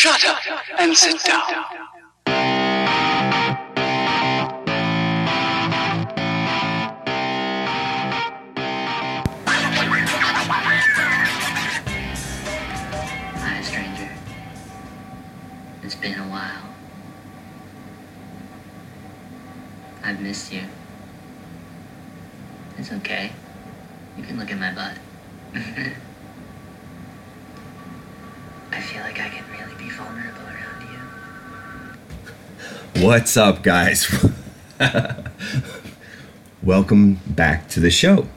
Shut up and sit down. Hi, stranger. It's been a while. I've missed you. It's okay. You can look at my butt. I feel like I can What's up, guys? Welcome back to the show.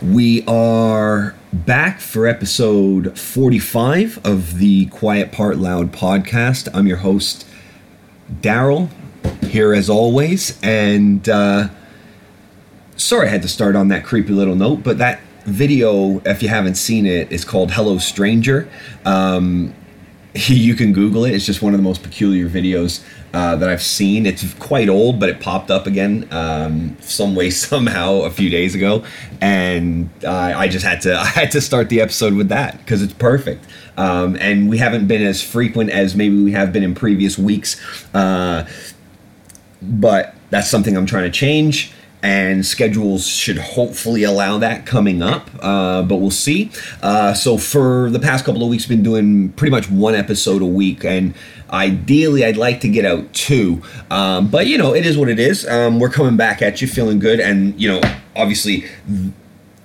We are back for episode 45 of the Quiet Part Loud podcast. I'm your host, Daryl, here as always. And uh, sorry I had to start on that creepy little note, but that video, if you haven't seen it, is called Hello Stranger. Um, you can Google it. It's just one of the most peculiar videos uh, that I've seen. It's quite old, but it popped up again um, some way somehow a few days ago, and uh, I just had to I had to start the episode with that because it's perfect. Um, and we haven't been as frequent as maybe we have been in previous weeks, uh, but that's something I'm trying to change and schedules should hopefully allow that coming up uh, but we'll see. Uh, so for the past couple of weeks been doing pretty much one episode a week and ideally i'd like to get out two. Um, but you know it is what it is. Um, we're coming back at you feeling good and you know obviously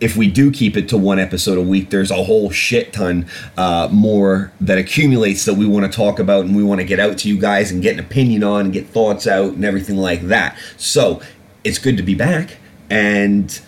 if we do keep it to one episode a week, there's a whole shit ton uh, more that accumulates that we want to talk about and we want to get out to you guys and get an opinion on and get thoughts out and everything like that. So it's good to be back. And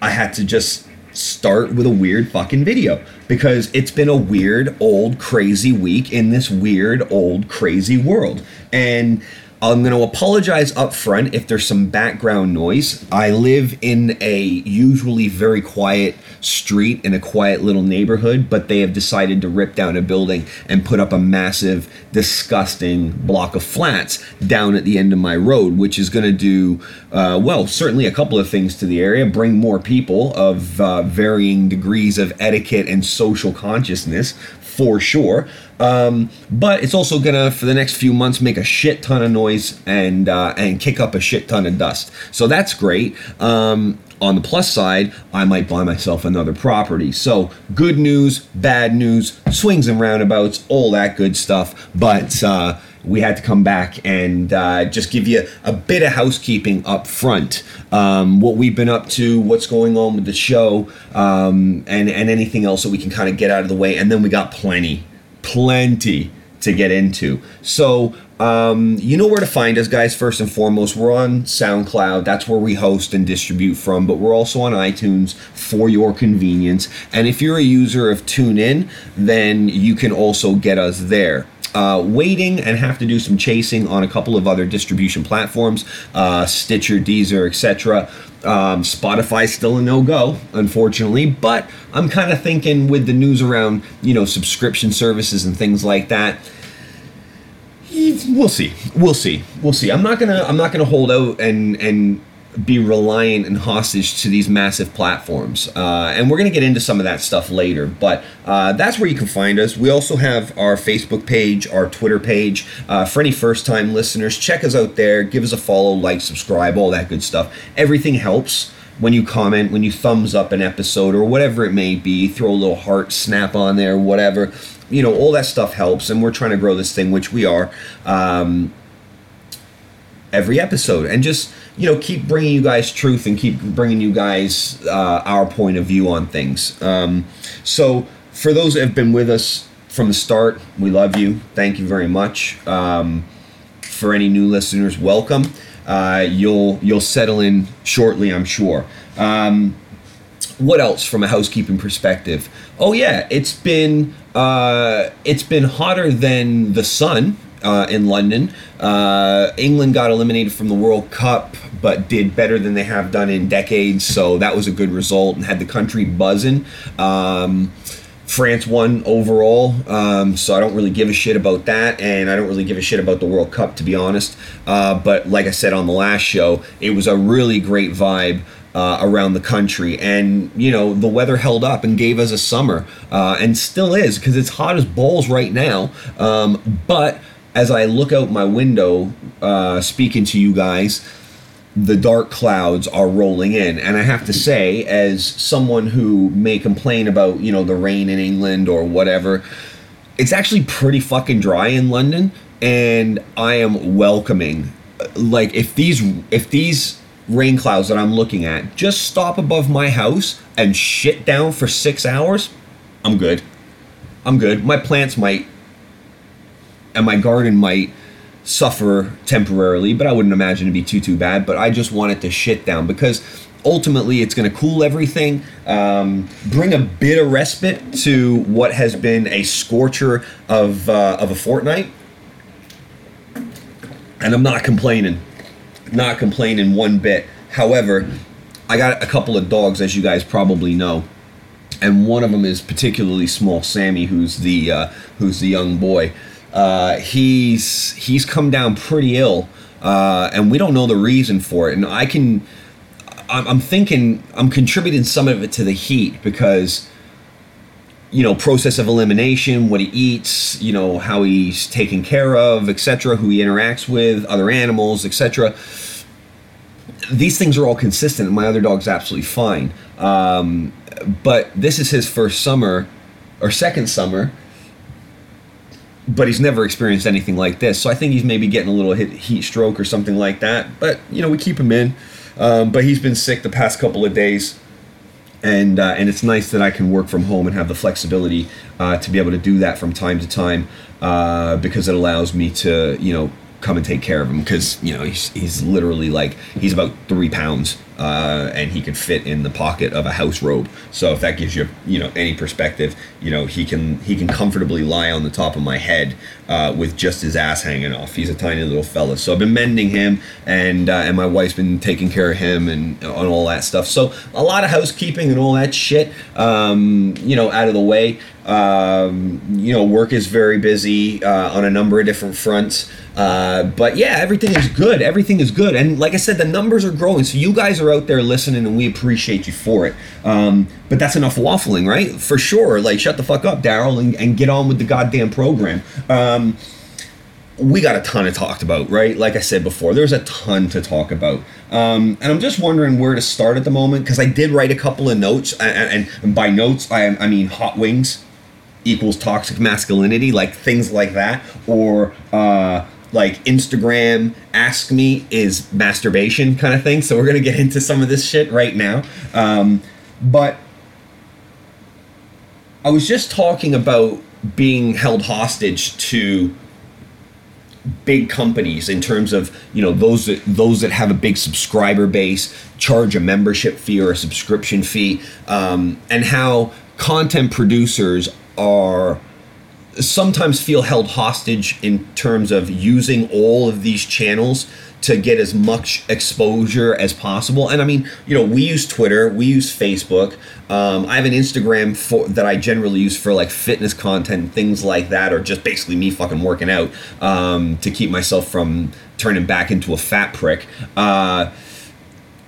I had to just start with a weird fucking video because it's been a weird, old, crazy week in this weird, old, crazy world. And I'm going to apologize up front if there's some background noise. I live in a usually very quiet street in a quiet little neighborhood, but they have decided to rip down a building and put up a massive, disgusting block of flats down at the end of my road, which is going to do, uh, well, certainly a couple of things to the area bring more people of uh, varying degrees of etiquette and social consciousness for sure. Um, but it's also gonna for the next few months make a shit ton of noise and uh, and kick up a shit ton of dust. So that's great. Um, on the plus side, I might buy myself another property. So good news, bad news, swings and roundabouts, all that good stuff. But uh, we had to come back and uh, just give you a bit of housekeeping up front. Um, what we've been up to, what's going on with the show, um, and and anything else that we can kind of get out of the way. And then we got plenty, plenty to get into. So um, you know where to find us, guys. First and foremost, we're on SoundCloud. That's where we host and distribute from. But we're also on iTunes for your convenience. And if you're a user of TuneIn, then you can also get us there. Uh, waiting and have to do some chasing on a couple of other distribution platforms, uh, Stitcher, Deezer, etc. Um, Spotify's still a no go, unfortunately, but I'm kind of thinking with the news around, you know, subscription services and things like that, we'll see. We'll see. We'll see. I'm not gonna i'm not gonna hold out and and be reliant and hostage to these massive platforms. Uh, and we're gonna get into some of that stuff later but uh, that's where you can find us. We also have our facebook page our twitter page. Uh, for any first time listeners check us out there give us a follow like subscribe all that good stuff. Everything helps when you comment, when you thumbs up an episode or whatever it may be, throw a little heart snap on there, whatever. You know, all that stuff helps, and we're trying to grow this thing, which we are, um, every episode, and just you know keep bringing you guys truth and keep bringing you guys uh, our point of view on things. Um, so for those that have been with us from the start, we love you. Thank you very much. Um, for any new listeners, welcome. Uh, you'll you'll settle in shortly, I'm sure. Um, what else from a housekeeping perspective? Oh yeah, it's been uh, it's been hotter than the sun uh, in London. Uh, England got eliminated from the World Cup, but did better than they have done in decades, so that was a good result and had the country buzzing. Um, France won overall, um, so I don't really give a shit about that, and I don't really give a shit about the World Cup, to be honest. Uh, but like I said on the last show, it was a really great vibe uh, around the country. And, you know, the weather held up and gave us a summer uh, and still is because it's hot as balls right now. Um, but as I look out my window, uh, speaking to you guys, the dark clouds are rolling in. And i have to say as someone who may complain about you know the rain in england or whatever it's actually pretty fucking dry in london and i am welcoming. Like if these if these rain clouds that i'm looking at just stop above my house and shit down for six hours i'm good. I'm good. My plants might and my garden might suffer temporarily, but I wouldn't imagine it'd be too too bad. But I just want it to shit down because ultimately it's going to cool everything, um, bring a bit of respite to what has been a scorcher of uh, of a fortnight. And I'm not complaining, not complaining one bit. However, I got a couple of dogs, as you guys probably know, and one of them is particularly small, Sammy, who's the uh, who's the young boy. Uh, he's he's come down pretty ill, uh, and we don't know the reason for it. And I can, I'm, I'm thinking I'm contributing some of it to the heat because, you know, process of elimination, what he eats, you know, how he's taken care of, etc., who he interacts with, other animals, etc. These things are all consistent. My other dog's absolutely fine, um, but this is his first summer or second summer but he's never experienced anything like this. So I think he's maybe getting a little hit, heat stroke or something like that. But you know, we keep him in. Um, but he's been sick the past couple of days, and uh, and it's nice that I can work from home and have the flexibility uh, to be able to do that from time to time uh, because it allows me to you know come and take care of him because you know he's he's literally like he's about three pounds uh, and he can fit in the pocket of a house robe. So if that gives you you know any perspective, you know he can he can comfortably lie on the top of my head uh, with just his ass hanging off. He's a tiny little fella. So I've been mending him, and uh, and my wife's been taking care of him and on all that stuff. So a lot of housekeeping and all that shit, um, you know, out of the way. Um, you know, work is very busy uh, on a number of different fronts. Uh, but yeah, everything is good. Everything is good. And like I said, the numbers are growing. So you guys are out there listening and we appreciate you for it. Um, but that's enough waffling, right? For sure. Like, shut the fuck up, Daryl, and, and, get on with the goddamn program. Um, we got a ton to talk about, right? Like I said before, there's a ton to talk about. Um, and I'm just wondering where to start at the moment because I did write a couple of notes. And, and by notes, I, I mean hot wings equals toxic masculinity, like things like that. Or, uh, like Instagram ask me is masturbation kind of thing. So we're gonna get into some of this shit right now. Um, but I was just talking about being held hostage to big companies in terms of you know those that those that have a big subscriber base charge a membership fee or a subscription fee um, and how content producers are sometimes feel held hostage in terms of using all of these channels to get as much exposure as possible. And I mean, you know, we use Twitter, we use Facebook. Um, I have an Instagram for that I generally use for like fitness content, things like that, or just basically me fucking working out um, to keep myself from turning back into a fat prick. Uh,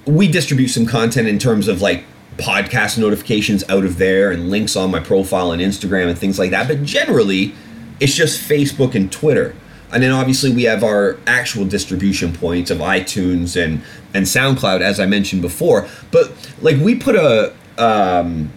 we distribute some content in terms of like podcast notifications out of there and links on my profile and Instagram and things like that. But generally, it's just Facebook and Twitter. And then obviously we have our actual distribution points of iTunes and and SoundCloud, as I mentioned before. But like we put a um,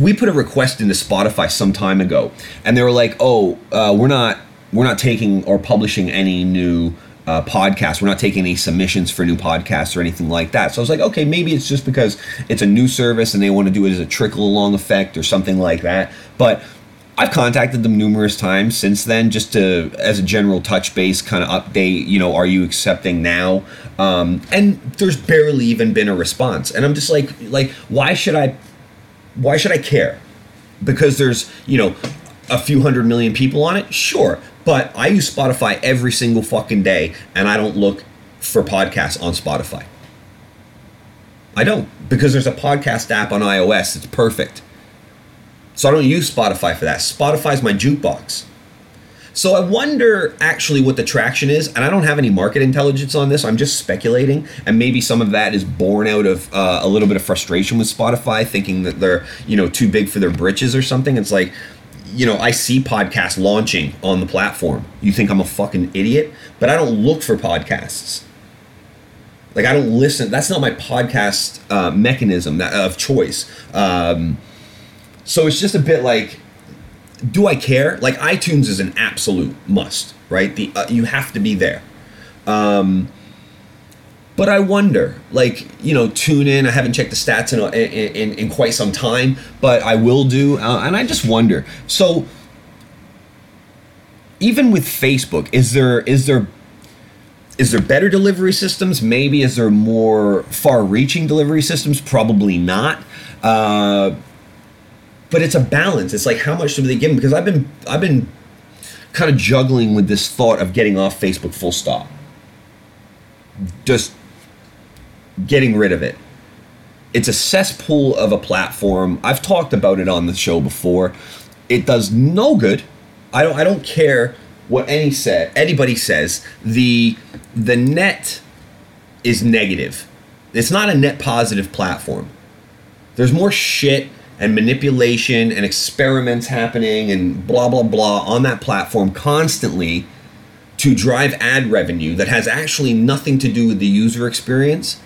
we put a request into Spotify some time ago, and they were like, "Oh, uh, we're not we're not taking or publishing any new uh, podcasts. We're not taking any submissions for new podcasts or anything like that. So I was like, okay, maybe it's just because it's a new service and they want to do it as a trickle along effect or something like that. But I've contacted them numerous times since then, just to as a general touch base kind of update. You know, are you accepting now? Um, and there's barely even been a response, and I'm just like, like, why should I? Why should I care? Because there's you know a few hundred million people on it, sure. But I use Spotify every single fucking day, and I don't look for podcasts on Spotify. I don't because there's a podcast app on iOS. It's perfect. So I don't use Spotify for that. Spotify's my jukebox. So I wonder actually what the traction is, and I don't have any market intelligence on this. I'm just speculating, and maybe some of that is born out of uh, a little bit of frustration with Spotify, thinking that they're you know too big for their britches or something. It's like, you know, I see podcasts launching on the platform. You think I'm a fucking idiot, but I don't look for podcasts. Like I don't listen. That's not my podcast uh, mechanism of choice. Um, so it's just a bit like do I care? Like iTunes is an absolute must, right? The uh, you have to be there. Um, but I wonder, like you know, tune in. I haven't checked the stats in in, in, in quite some time, but I will do, uh, and I just wonder. So even with Facebook, is there is there is there better delivery systems? Maybe is there more far-reaching delivery systems? Probably not. Uh, but it's a balance. It's like how much do they give them? Because I've been I've been kind of juggling with this thought of getting off Facebook full stop. Just getting rid of it. It's a cesspool of a platform. I've talked about it on the show before. It does no good. I don't I don't care what any said anybody says. The the net is negative. It's not a net positive platform. There's more shit and manipulation and experiments happening and blah blah blah on that platform constantly to drive ad revenue that has actually nothing to do with the user experience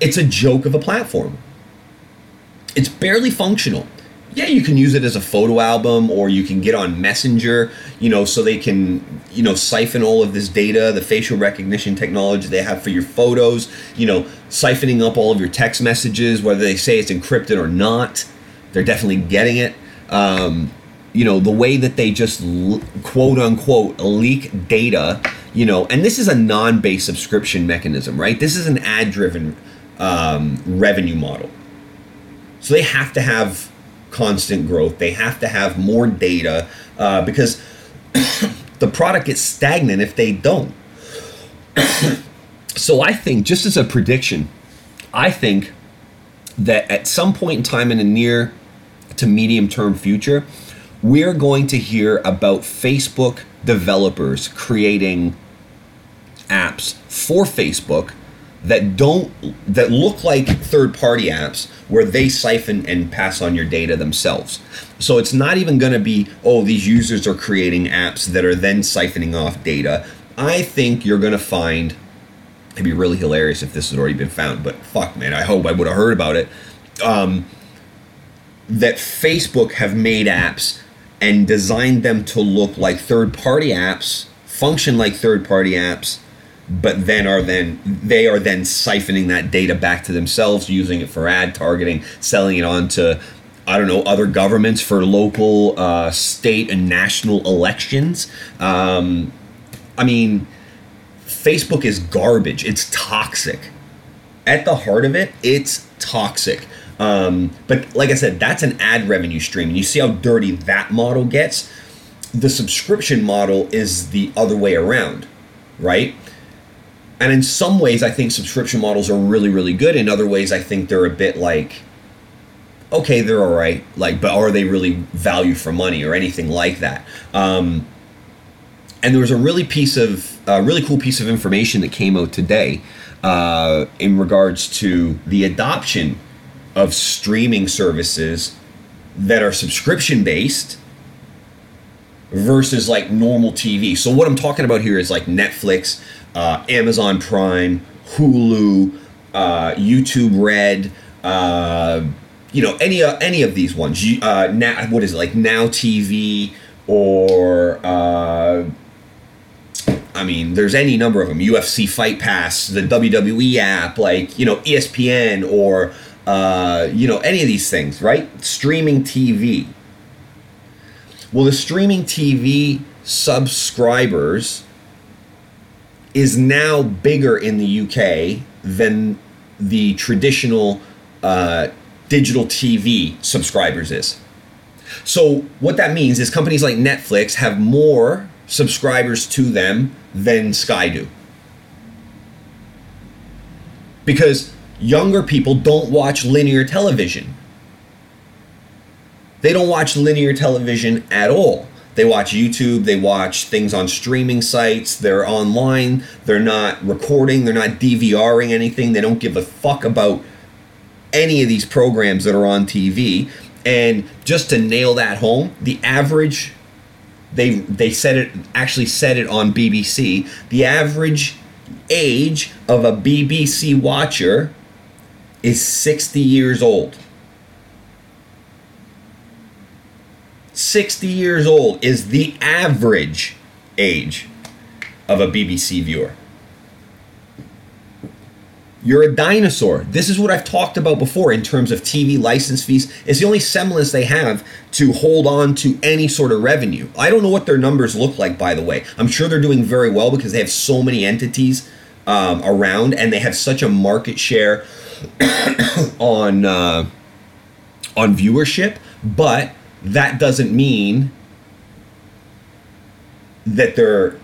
it's a joke of a platform it's barely functional yeah you can use it as a photo album or you can get on messenger you know so they can you know siphon all of this data the facial recognition technology they have for your photos you know siphoning up all of your text messages whether they say it's encrypted or not they're definitely getting it. Um, you know, the way that they just quote unquote leak data, you know, and this is a non based subscription mechanism, right? This is an ad driven um, revenue model. So they have to have constant growth, they have to have more data uh, because the product gets stagnant if they don't. so I think, just as a prediction, I think that at some point in time in the near to medium term future, we're going to hear about Facebook developers creating apps for Facebook that don't that look like third party apps where they siphon and pass on your data themselves. So it's not even going to be oh these users are creating apps that are then siphoning off data. I think you're going to find it'd be really hilarious if this has already been found, but fuck man, I hope I would have heard about it. Um, that Facebook have made apps and designed them to look like third party apps, function like third party apps, but then are then they are then siphoning that data back to themselves, using it for ad targeting, selling it on to I don't know other governments for local, uh, state, and national elections. Um, I mean, Facebook is garbage. It's toxic. At the heart of it, it's toxic. Um, but like I said, that's an ad revenue stream. And you see how dirty that model gets? The subscription model is the other way around, right? And in some ways, I think subscription models are really, really good. In other ways, I think they're a bit like, okay, they're all right. Like, but are they really value for money or anything like that? Um, and there was a really piece of, a really cool piece of information that came out today uh, in regards to the adoption of streaming services that are subscription based versus like normal TV. So what I'm talking about here is like Netflix, uh, Amazon Prime, Hulu, uh, YouTube Red, uh, you know any uh, any of these ones. Uh, now what is it like Now TV or uh, I mean, there's any number of them. UFC Fight Pass, the WWE app, like you know ESPN or uh, you know, any of these things, right? Streaming TV. Well, the streaming TV subscribers is now bigger in the UK than the traditional uh, digital TV subscribers is. So, what that means is companies like Netflix have more subscribers to them than Sky do. Because younger people don't watch linear television. They don't watch linear television at all. They watch YouTube, they watch things on streaming sites, they're online, they're not recording, they're not DVRing anything, they don't give a fuck about any of these programs that are on TV. And just to nail that home, the average they they said it actually said it on BBC, the average age of a BBC watcher is 60 years old. 60 years old is the average age of a BBC viewer. You're a dinosaur. This is what I've talked about before in terms of TV license fees. It's the only semblance they have to hold on to any sort of revenue. I don't know what their numbers look like, by the way. I'm sure they're doing very well because they have so many entities um, around and they have such a market share on uh, on viewership. But that doesn't mean that they're.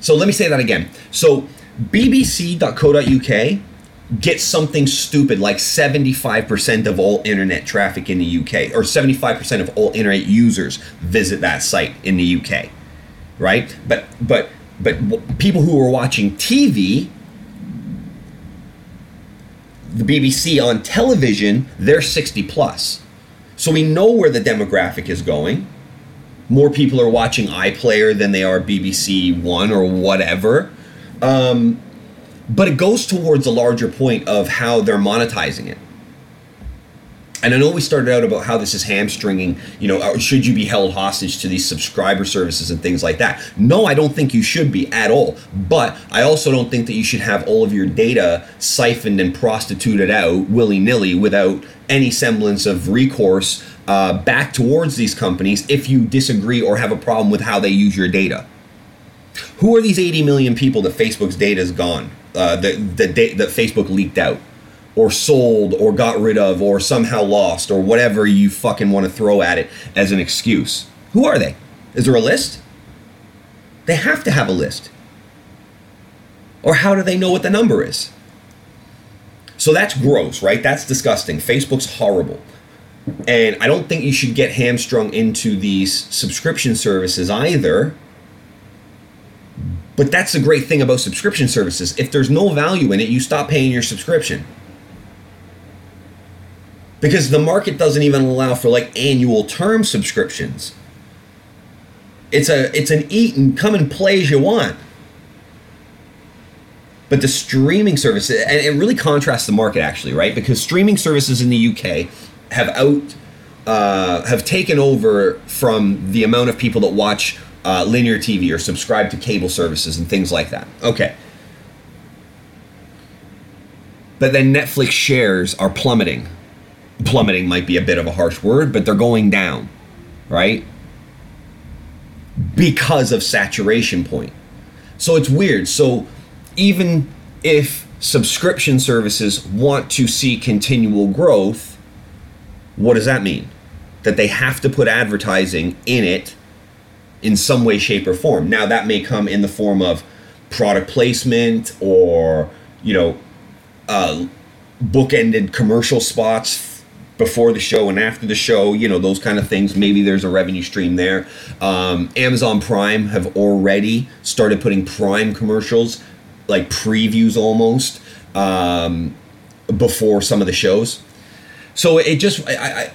So let me say that again. So bbc.co.uk gets something stupid like 75% of all internet traffic in the UK or 75% of all internet users visit that site in the UK right but but but people who are watching TV the BBC on television they're 60 plus so we know where the demographic is going more people are watching iPlayer than they are BBC One or whatever um, but it goes towards a larger point of how they're monetizing it. And I know we started out about how this is hamstringing, you know, should you be held hostage to these subscriber services and things like that? No, I don't think you should be at all. But I also don't think that you should have all of your data siphoned and prostituted out willy nilly without any semblance of recourse uh, back towards these companies if you disagree or have a problem with how they use your data. Who are these 80 million people that Facebook's data is gone? Uh, the da- that Facebook leaked out, or sold, or got rid of, or somehow lost, or whatever you fucking want to throw at it as an excuse. Who are they? Is there a list? They have to have a list. Or how do they know what the number is? So that's gross, right? That's disgusting. Facebook's horrible. And I don't think you should get hamstrung into these subscription services either but that's the great thing about subscription services. If there's no value in it, you stop paying your subscription. Because the market doesn't even allow for like annual term subscriptions. It's a it's an eat and come and play as you want. But the streaming service and it really contrasts the market actually, right? Because streaming services in the UK have out uh, have taken over from the amount of people that watch uh, linear TV or subscribe to cable services and things like that. Okay. But then Netflix shares are plummeting. Plummeting might be a bit of a harsh word, but they're going down, right? Because of saturation point. So it's weird. So even if subscription services want to see continual growth, what does that mean? That they have to put advertising in it in some way, shape, or form. Now, that may come in the form of product placement or, you know, uh, bookended commercial spots before the show and after the show, you know, those kind of things. Maybe there's a revenue stream there. Um, Amazon Prime have already started putting Prime commercials, like previews almost, um, before some of the shows. So it just, I, I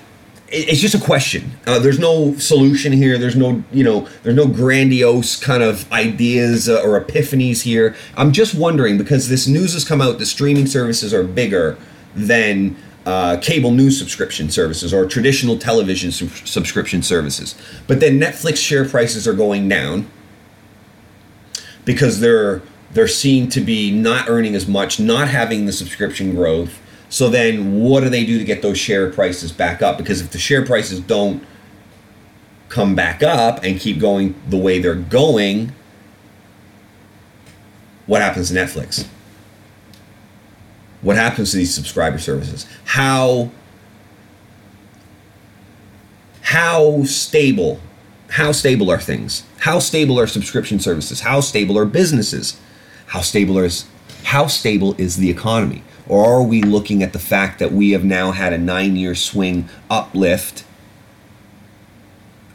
it's just a question. Uh, there's no solution here. There's no, you know, there's no grandiose kind of ideas uh, or epiphanies here. I'm just wondering because this news has come out. The streaming services are bigger than uh, cable news subscription services or traditional television sub- subscription services. But then Netflix share prices are going down because they're they're seen to be not earning as much, not having the subscription growth so then what do they do to get those share prices back up? Because if the share prices don't come back up and keep going the way they're going, what happens to Netflix? What happens to these subscriber services? How how stable how stable are things? How stable are subscription services? How stable are businesses? How stable is how stable is the economy? Or are we looking at the fact that we have now had a nine year swing uplift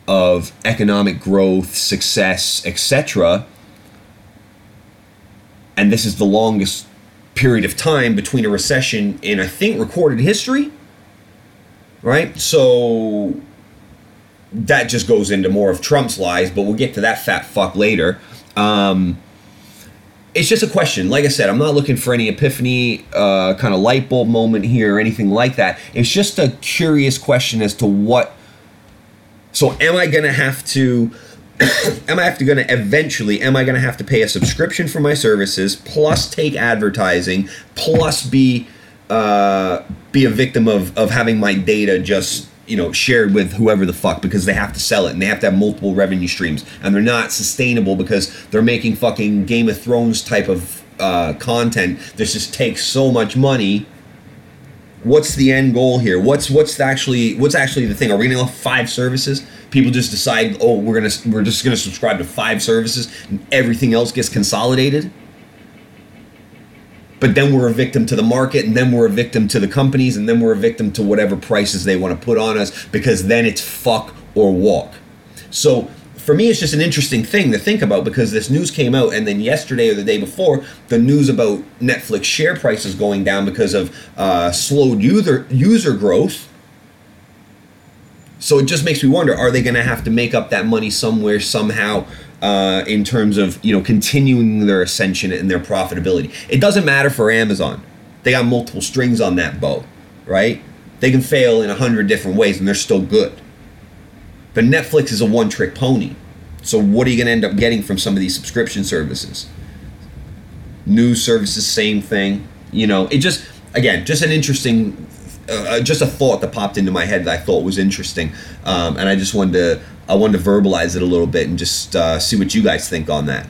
of economic growth, success, etc. And this is the longest period of time between a recession in, I think, recorded history. Right? So that just goes into more of Trump's lies, but we'll get to that fat fuck later. Um, it's just a question. Like I said, I'm not looking for any epiphany, uh, kind of light bulb moment here or anything like that. It's just a curious question as to what. So, am I going to have to. am I have to going to eventually am I going to have to pay a subscription for my services plus take advertising plus be uh, be a victim of of having my data just you know shared with whoever the fuck because they have to sell it and they have to have multiple revenue streams and they're not sustainable because they're making fucking Game of Thrones type of uh, content that just takes so much money. What's the end goal here? What's what's actually what's actually the thing? Are we gonna have five services? People just decide, oh, we're gonna we're just gonna subscribe to five services and everything else gets consolidated. But then we're a victim to the market and then we're a victim to the companies and then we're a victim to whatever prices they want to put on us because then it's fuck or walk. So for me it's just an interesting thing to think about because this news came out and then yesterday or the day before the news about netflix share prices going down because of uh, slowed user user growth so it just makes me wonder are they going to have to make up that money somewhere somehow uh, in terms of you know continuing their ascension and their profitability. It doesn't matter for Amazon; they got multiple strings on that bow, right? They can fail in a hundred different ways and they're still good. But Netflix is a one-trick pony. So what are you going to end up getting from some of these subscription services? News services, same thing. You know, it just again just an interesting uh, uh, just a thought that popped into my head that I thought was interesting, um, and I just wanted to I wanted to verbalize it a little bit and just uh, see what you guys think on that.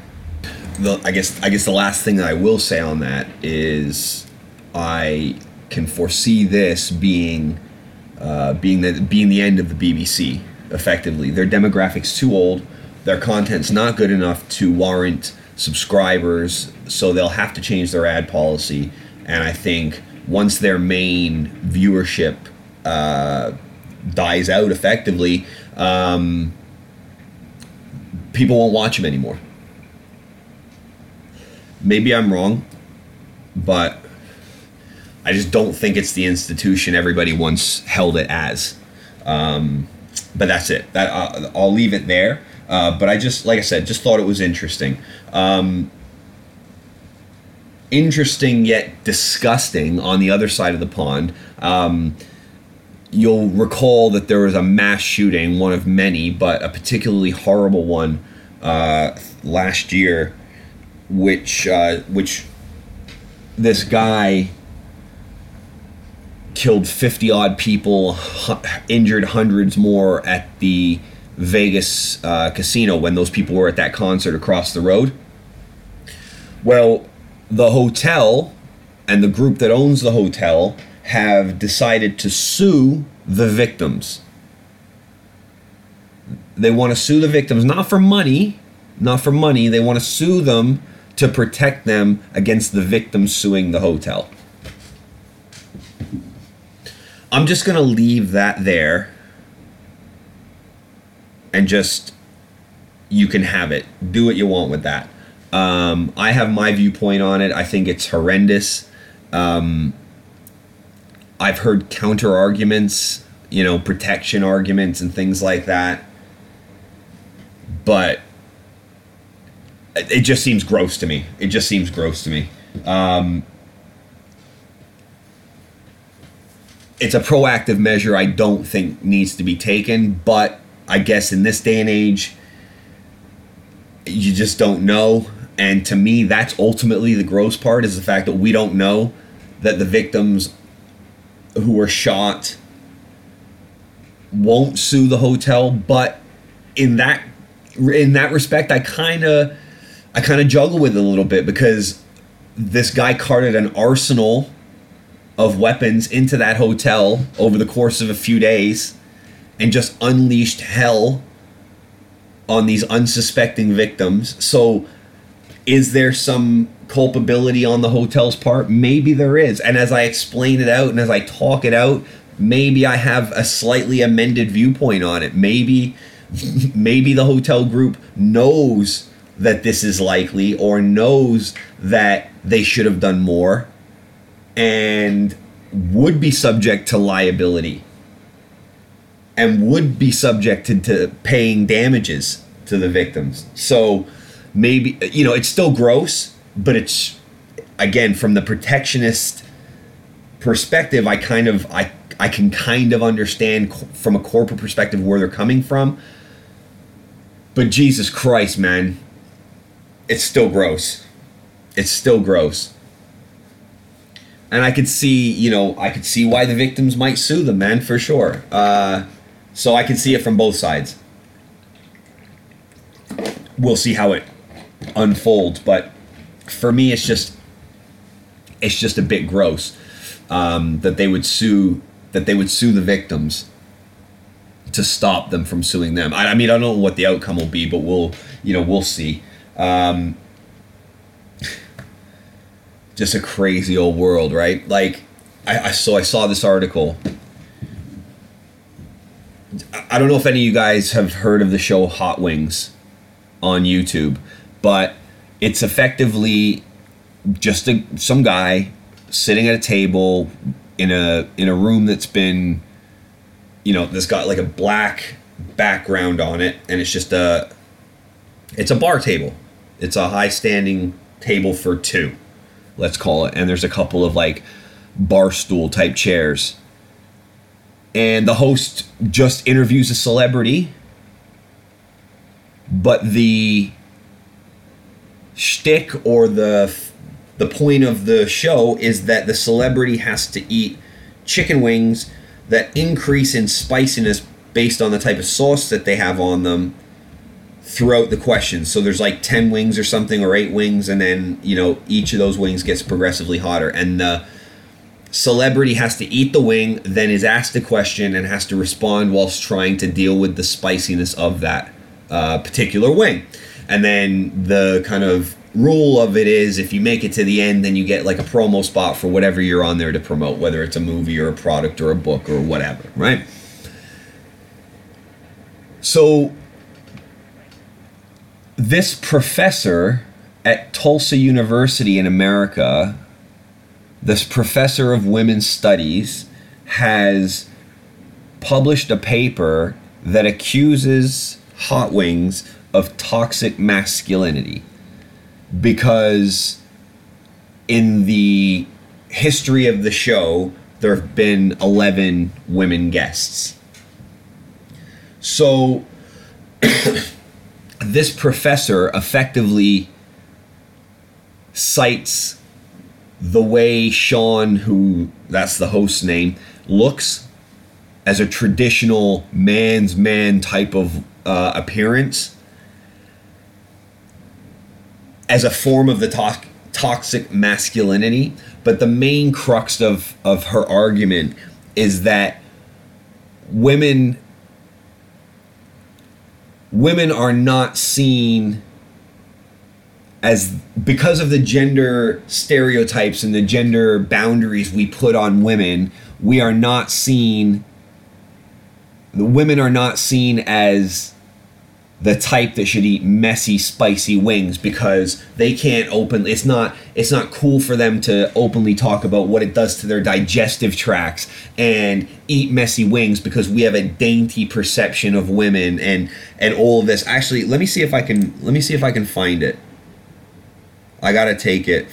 The, I guess I guess the last thing that I will say on that is I can foresee this being uh, being the being the end of the BBC. Effectively, their demographics too old, their content's not good enough to warrant subscribers, so they'll have to change their ad policy. And I think once their main viewership uh, dies out effectively, um, people won't watch them anymore. Maybe I'm wrong, but I just don't think it's the institution everybody once held it as. Um, but that's it. That uh, I'll leave it there. Uh, but I just, like I said, just thought it was interesting. Um, interesting yet disgusting on the other side of the pond. Um, you'll recall that there was a mass shooting, one of many, but a particularly horrible one uh, last year, which uh, which this guy killed 50 odd people, injured hundreds more at the Vegas uh, casino when those people were at that concert across the road. Well, the hotel and the group that owns the hotel have decided to sue the victims. They want to sue the victims not for money, not for money. They want to sue them to protect them against the victims suing the hotel. I'm just going to leave that there and just you can have it. Do what you want with that. Um, I have my viewpoint on it. I think it's horrendous. Um, I've heard counter arguments, you know, protection arguments and things like that. But it just seems gross to me. It just seems gross to me. Um, it's a proactive measure I don't think needs to be taken, but I guess in this day and age, you just don't know. And to me, that's ultimately the gross part is the fact that we don't know that the victims who were shot won't sue the hotel, but in that in that respect, I kind of I kind of juggle with it a little bit because this guy carted an arsenal of weapons into that hotel over the course of a few days and just unleashed hell on these unsuspecting victims. So is there some culpability on the hotel's part? Maybe there is. And as I explain it out and as I talk it out, maybe I have a slightly amended viewpoint on it. Maybe maybe the hotel group knows that this is likely or knows that they should have done more and would be subject to liability and would be subjected to paying damages to the victims. So maybe you know it's still gross, but it's again from the protectionist perspective. I kind of I I can kind of understand from a corporate perspective where they're coming from. But Jesus Christ, man, it's still gross. It's still gross. And I could see, you know, I could see why the victims might sue them, man, for sure. Uh, so I can see it from both sides. We'll see how it unfolds, but for me, it's just, it's just a bit gross um, that they would sue that they would sue the victims to stop them from suing them. I, I mean, I don't know what the outcome will be, but we'll, you know, we'll see. Um, just a crazy old world, right? Like, I, I so I saw this article. I don't know if any of you guys have heard of the show Hot Wings on YouTube, but it's effectively just a, some guy sitting at a table in a in a room that's been you know that's got like a black background on it and it's just a it's a bar table. It's a high standing table for two let's call it and there's a couple of like bar stool type chairs. And the host just interviews a celebrity but the shtick or the the point of the show is that the celebrity has to eat chicken wings that increase in spiciness based on the type of sauce that they have on them throughout the questions. So there's like 10 wings or something or 8 wings and then, you know, each of those wings gets progressively hotter and the celebrity has to eat the wing, then is asked a question and has to respond whilst trying to deal with the spiciness of that uh, particular wing. And then the kind of rule of it is if you make it to the end, then you get like a promo spot for whatever you're on there to promote, whether it's a movie or a product or a book or whatever, right? So, this professor at Tulsa University in America, this professor of women's studies, has published a paper that accuses hot wings of toxic masculinity because in the history of the show, there have been 11 women guests. So, this professor effectively cites the way Sean, who that's the host's name, looks as a traditional man's man type of uh, appearance as a form of the to- toxic masculinity. But the main crux of, of her argument is that women women are not seen as because of the gender stereotypes and the gender boundaries we put on women we are not seen the women are not seen as the type that should eat messy spicy wings because they can't open it's not it's not cool for them to openly talk about what it does to their digestive tracts and eat messy wings because we have a dainty perception of women and and all of this. Actually let me see if i can let me see if i can find it. I gotta take it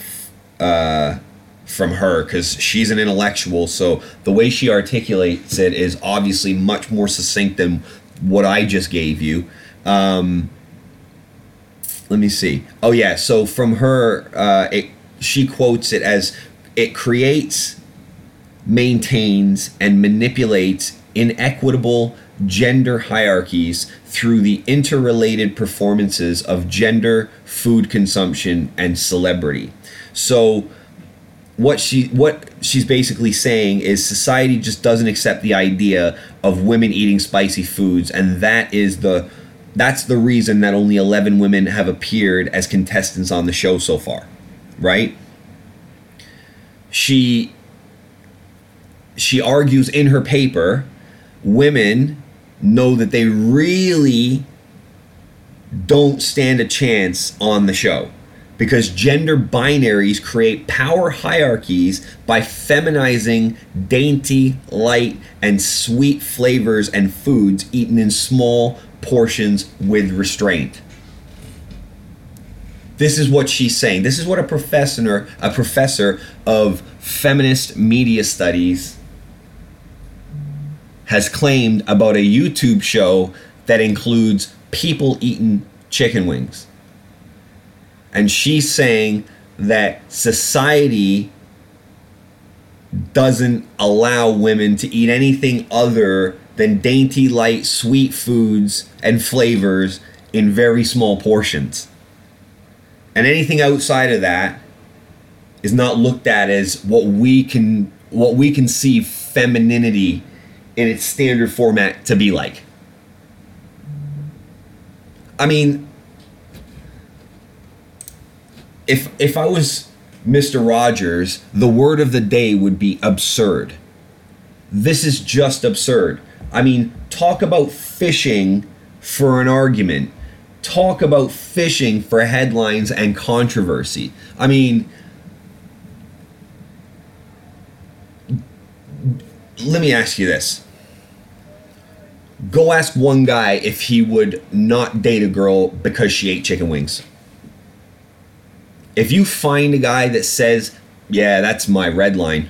uh from her because she's an intellectual so the way she articulates it is obviously much more succinct than what i just gave you um, let me see. Oh yeah, so from her, uh, it, she quotes it as it creates, maintains, and manipulates inequitable gender hierarchies through the interrelated performances of gender, food consumption, and celebrity. So what she what she's basically saying is society just doesn't accept the idea of women eating spicy foods and that is the that's the reason that only 11 women have appeared as contestants on the show so far, right? She she argues in her paper women know that they really don't stand a chance on the show because gender binaries create power hierarchies by feminizing dainty, light, and sweet flavors and foods eaten in small portions with restraint. This is what she's saying. This is what a professor, a professor of feminist media studies has claimed about a YouTube show that includes people eating chicken wings. And she's saying that society doesn't allow women to eat anything other than dainty, light, sweet foods and flavors in very small portions. And anything outside of that is not looked at as what we can what we can see femininity in its standard format to be like. I mean, if if I was Mr. Rogers, the word of the day would be absurd. This is just absurd. I mean, talk about fishing for an argument. Talk about fishing for headlines and controversy. I mean, let me ask you this. Go ask one guy if he would not date a girl because she ate chicken wings if you find a guy that says, "Yeah, that's my red line,"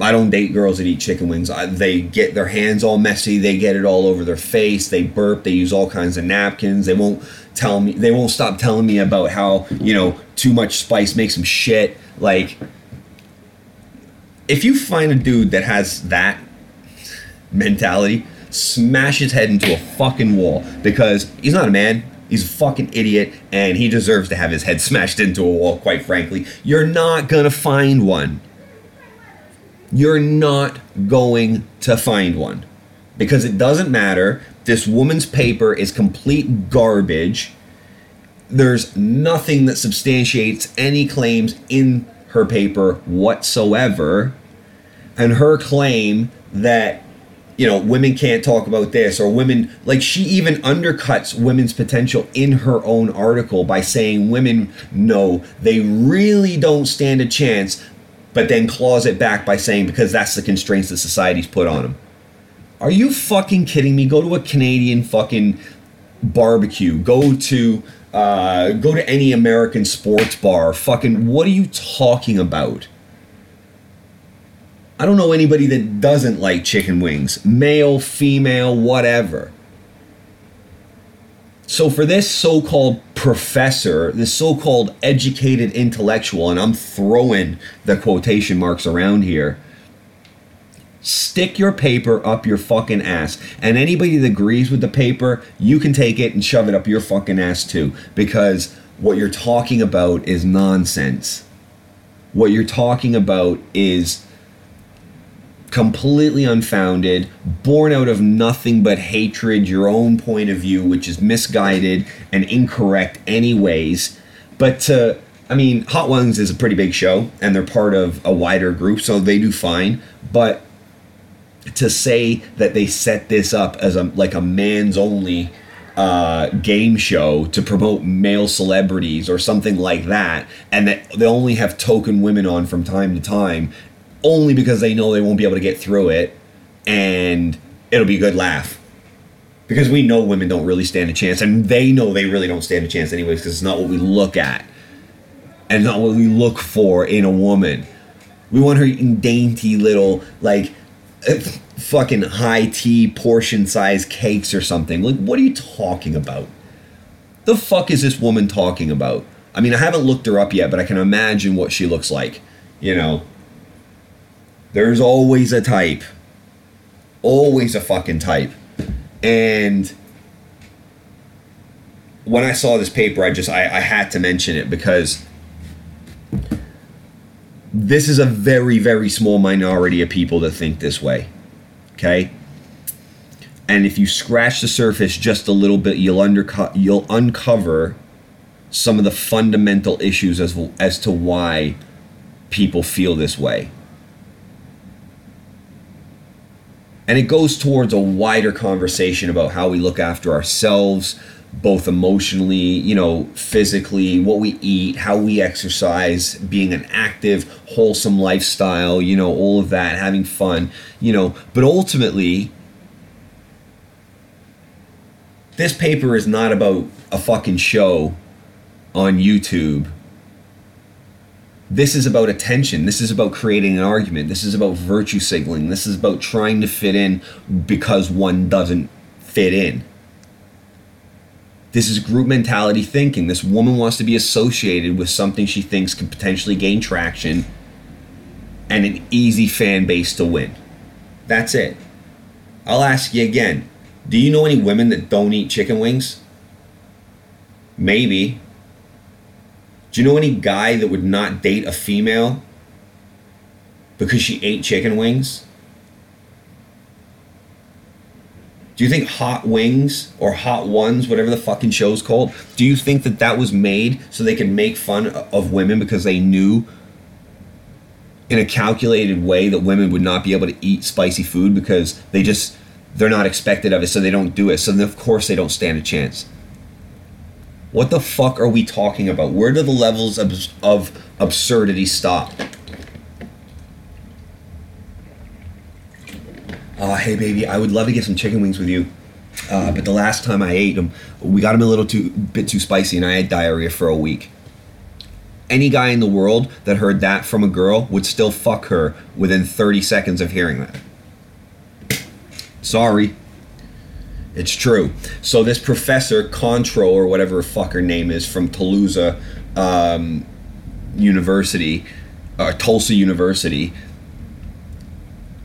I don't date girls that eat chicken wings. I, they get their hands all messy. They get it all over their face. They burp. They use all kinds of napkins. They won't tell me. They won't stop telling me about how you know too much spice makes them shit. Like, if you find a dude that has that mentality, smash his head into a fucking wall because he's not a man. He's a fucking idiot and he deserves to have his head smashed into a wall, quite frankly. You're not gonna find one. You're not going to find one. Because it doesn't matter. This woman's paper is complete garbage. There's nothing that substantiates any claims in her paper whatsoever. And her claim that you know, women can't talk about this, or women, like, she even undercuts women's potential in her own article by saying women, no, they really don't stand a chance, but then claws it back by saying because that's the constraints that society's put on them. Are you fucking kidding me? Go to a Canadian fucking barbecue. Go to uh, go to any American sports bar. Fucking, what are you talking about? I don't know anybody that doesn't like chicken wings, male, female, whatever. So, for this so called professor, this so called educated intellectual, and I'm throwing the quotation marks around here, stick your paper up your fucking ass. And anybody that agrees with the paper, you can take it and shove it up your fucking ass too. Because what you're talking about is nonsense. What you're talking about is completely unfounded, born out of nothing but hatred, your own point of view, which is misguided and incorrect, anyways. But to, I mean, Hot Ones is a pretty big show, and they're part of a wider group, so they do fine. But to say that they set this up as a like a man's only uh, game show to promote male celebrities or something like that, and that they only have token women on from time to time, only because they know they won't be able to get through it and it'll be a good laugh. Because we know women don't really stand a chance, and they know they really don't stand a chance anyways, because it's not what we look at. And not what we look for in a woman. We want her eating dainty little, like, uh, fucking high tea portion size cakes or something. Like, what are you talking about? The fuck is this woman talking about? I mean, I haven't looked her up yet, but I can imagine what she looks like. You know, there's always a type. Always a fucking type. And when I saw this paper, I just I, I had to mention it because this is a very, very small minority of people that think this way. Okay? And if you scratch the surface just a little bit, you'll undercut you'll uncover some of the fundamental issues as as to why people feel this way. And it goes towards a wider conversation about how we look after ourselves, both emotionally, you know, physically, what we eat, how we exercise, being an active, wholesome lifestyle, you know, all of that, having fun, you know. But ultimately, this paper is not about a fucking show on YouTube. This is about attention. This is about creating an argument. This is about virtue signaling. This is about trying to fit in because one doesn't fit in. This is group mentality thinking. This woman wants to be associated with something she thinks can potentially gain traction and an easy fan base to win. That's it. I'll ask you again do you know any women that don't eat chicken wings? Maybe. Do you know any guy that would not date a female because she ate chicken wings? Do you think Hot Wings or Hot Ones, whatever the fucking show's called, do you think that that was made so they could make fun of women because they knew in a calculated way that women would not be able to eat spicy food because they just they're not expected of it so they don't do it so of course they don't stand a chance what the fuck are we talking about? Where do the levels of, of absurdity stop? Uh, hey baby i would love to get some chicken wings with you. Uh, but the last time i ate them we got them a little too bit too spicy and i had diarrhea for a week. Any guy in the world that heard that from a girl would still fuck her within 30 seconds of hearing that. Sorry. It's true. So this professor, Contro, or whatever fuck her name is, from Toulouse um, University, uh, Tulsa University,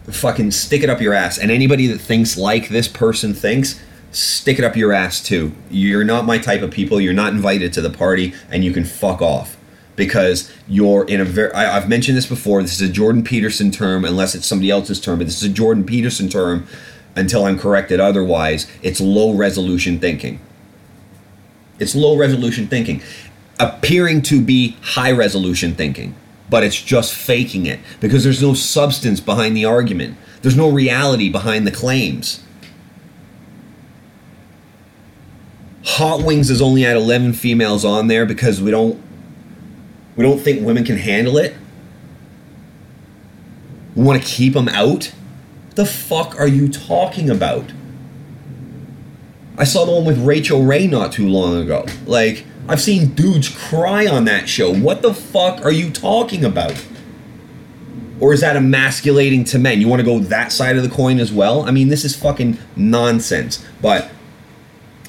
fucking stick it up your ass. And anybody that thinks like this person thinks, stick it up your ass too. You're not my type of people. You're not invited to the party, and you can fuck off because you're in a very. I, I've mentioned this before. This is a Jordan Peterson term, unless it's somebody else's term, but this is a Jordan Peterson term until I'm corrected otherwise, it's low resolution thinking. It's low resolution thinking, appearing to be high resolution thinking, but it's just faking it because there's no substance behind the argument. There's no reality behind the claims. Hot Wings is only at 11 females on there because we don't we don't think women can handle it. We want to keep them out the fuck are you talking about? I saw the one with Rachael Ray not too long ago. Like, I've seen dudes cry on that show. What the fuck are you talking about? Or is that emasculating to men? You want to go that side of the coin as well? I mean, this is fucking nonsense. But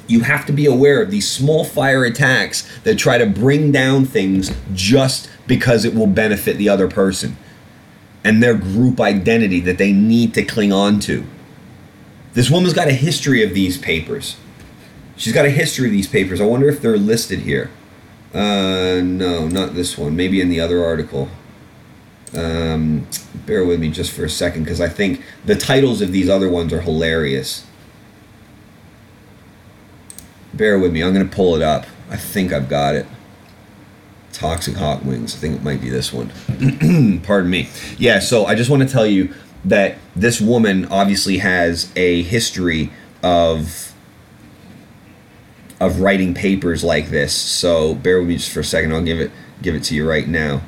you have to be aware of these small fire attacks that try to bring down things just because it will benefit the other person and their group identity that they need to cling on to. This woman's got a history of these papers. She's got a history of these papers. I wonder if they're listed here. Uh, no, not this one. Maybe in the other article. Um, bear with me just for a second because I think the titles of these other ones are hilarious. Bear with me. I'm going to pull it up. I think I've got it. Toxic Hot Wings. I think it might be this one. Pardon me. Yeah, so I just want to tell you that this woman obviously has a history of of writing papers like this. So bear with me just for a second. I'll give it give it to you right now.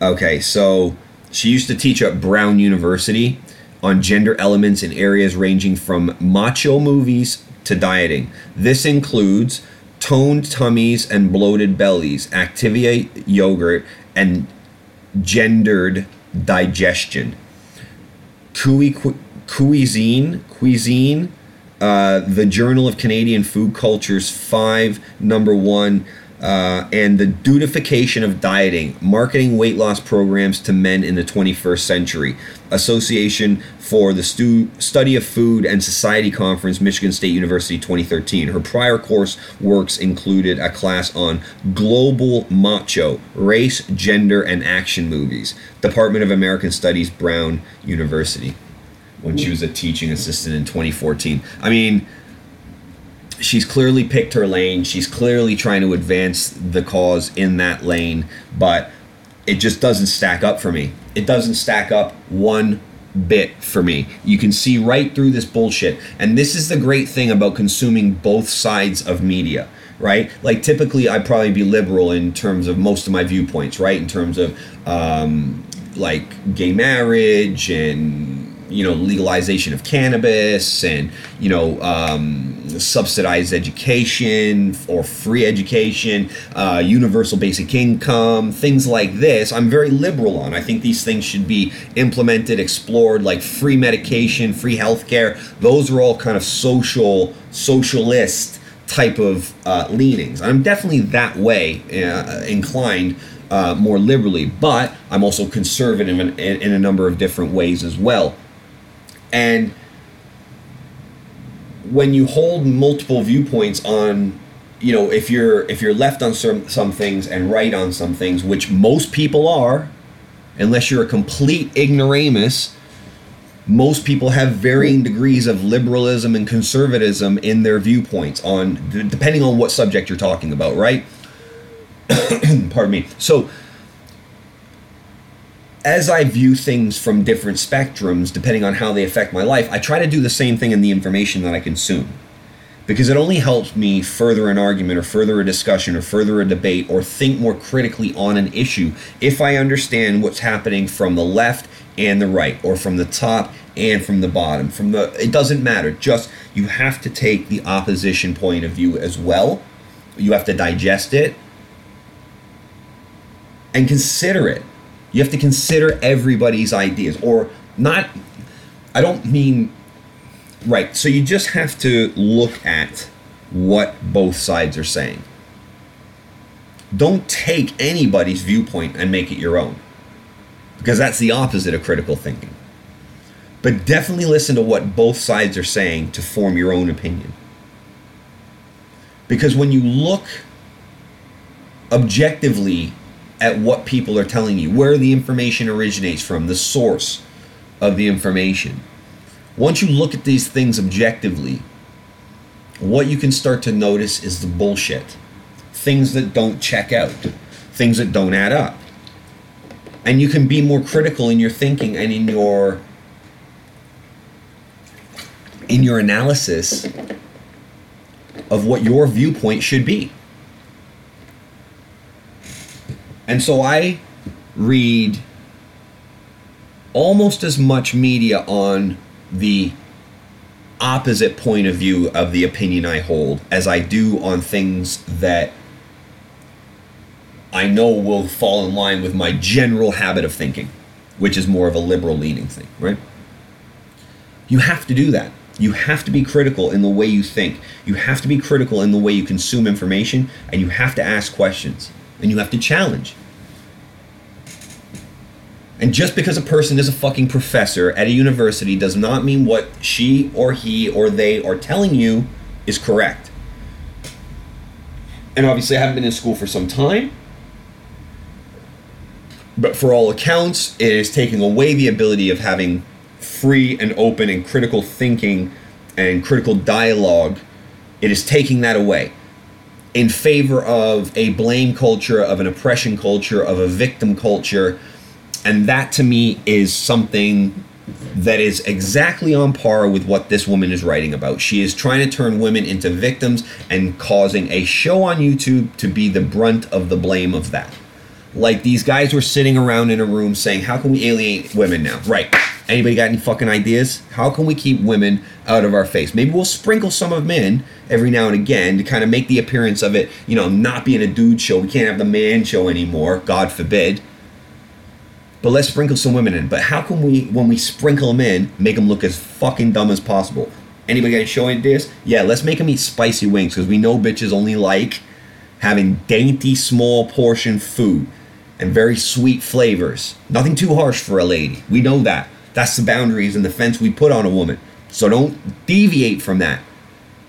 Okay, so she used to teach at Brown University on gender elements in areas ranging from macho movies to dieting. This includes toned tummies and bloated bellies, Activia yogurt, and gendered digestion. Cui, Cuizine, cuisine, uh, the Journal of Canadian Food Cultures, five, number one uh, and the dudification of dieting, marketing weight loss programs to men in the 21st century. Association for the Stu- Study of Food and Society Conference, Michigan State University 2013. Her prior course works included a class on global macho, race, gender, and action movies. Department of American Studies, Brown University. When she was a teaching assistant in 2014. I mean, she's clearly picked her lane. She's clearly trying to advance the cause in that lane, but it just doesn't stack up for me. It doesn't stack up one bit for me. You can see right through this bullshit. And this is the great thing about consuming both sides of media, right? Like typically I'd probably be liberal in terms of most of my viewpoints, right? In terms of um, like gay marriage and you know legalization of cannabis and you know um, subsidized education or free education uh, universal basic income things like this i'm very liberal on. I think these things should be implemented explored like free medication free healthcare. Those are all kind of social socialist type of uh, leanings. I'm definitely that way uh, inclined uh, more liberally, but I'm also conservative in, in, in a number of different ways as well. And when you hold multiple viewpoints on you know if you're if you're left on some some things and right on some things which most people are unless you're a complete ignoramus most people have varying degrees of liberalism and conservatism in their viewpoints on depending on what subject you're talking about right? Pardon me. So as I view things from different spectrums, depending on how they affect my life, I try to do the same thing in the information that I consume. Because it only helps me further an argument or further a discussion or further a debate or think more critically on an issue if I understand what's happening from the left and the right or from the top and from the bottom. From the it doesn't matter. Just you have to take the opposition point of view as well. You have to digest it and consider it you have to consider everybody's ideas, or not. I don't mean right. So you just have to look at what both sides are saying. Don't take anybody's viewpoint and make it your own, because that's the opposite of critical thinking. But definitely listen to what both sides are saying to form your own opinion. Because when you look objectively at what people are telling you, where the information originates from, the source of the information. Once you look at these things objectively, what you can start to notice is the bullshit. Things that don't check out, things that don't add up. And you can be more critical in your thinking and in your in your analysis of what your viewpoint should be. And so I read almost as much media on the opposite point of view of the opinion I hold as I do on things that I know will fall in line with my general habit of thinking, which is more of a liberal leaning thing, right? You have to do that. You have to be critical in the way you think. You have to be critical in the way you consume information, and you have to ask questions and you have to challenge. And just because a person is a fucking professor at a university does not mean what she or he or they are telling you is correct. And obviously, I haven't been in school for some time. But for all accounts, it is taking away the ability of having free and open and critical thinking and critical dialogue. It is taking that away in favor of a blame culture, of an oppression culture, of a victim culture. And that to me is something that is exactly on par with what this woman is writing about. She is trying to turn women into victims and causing a show on YouTube to be the brunt of the blame of that. Like these guys were sitting around in a room saying, How can we alienate women now? Right. Anybody got any fucking ideas? How can we keep women out of our face? Maybe we'll sprinkle some of in every now and again to kind of make the appearance of it, you know, not being a dude show. We can't have the man show anymore, God forbid. But let's sprinkle some women in. But how can we, when we sprinkle them in, make them look as fucking dumb as possible? Anybody got any show ideas? Yeah, let's make them eat spicy wings because we know bitches only like having dainty, small portion food and very sweet flavors. Nothing too harsh for a lady. We know that. That's the boundaries and the fence we put on a woman. So don't deviate from that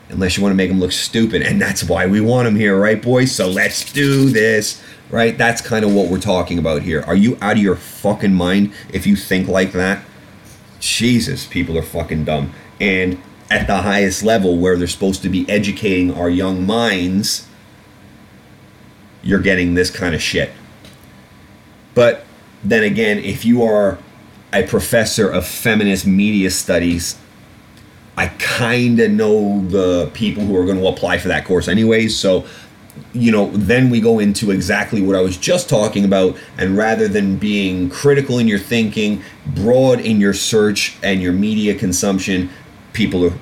unless you want to make them look stupid. And that's why we want them here, right, boys? So let's do this, right? That's kind of what we're talking about here. Are you out of your fucking mind if you think like that? Jesus, people are fucking dumb. And at the highest level where they're supposed to be educating our young minds, you're getting this kind of shit. But then again, if you are a professor of feminist media studies, I kind of know the people who are going to apply for that course anyways. So, you know, then we go into exactly what I was just talking about. And rather than being critical in your thinking, broad in your search and your media consumption, people are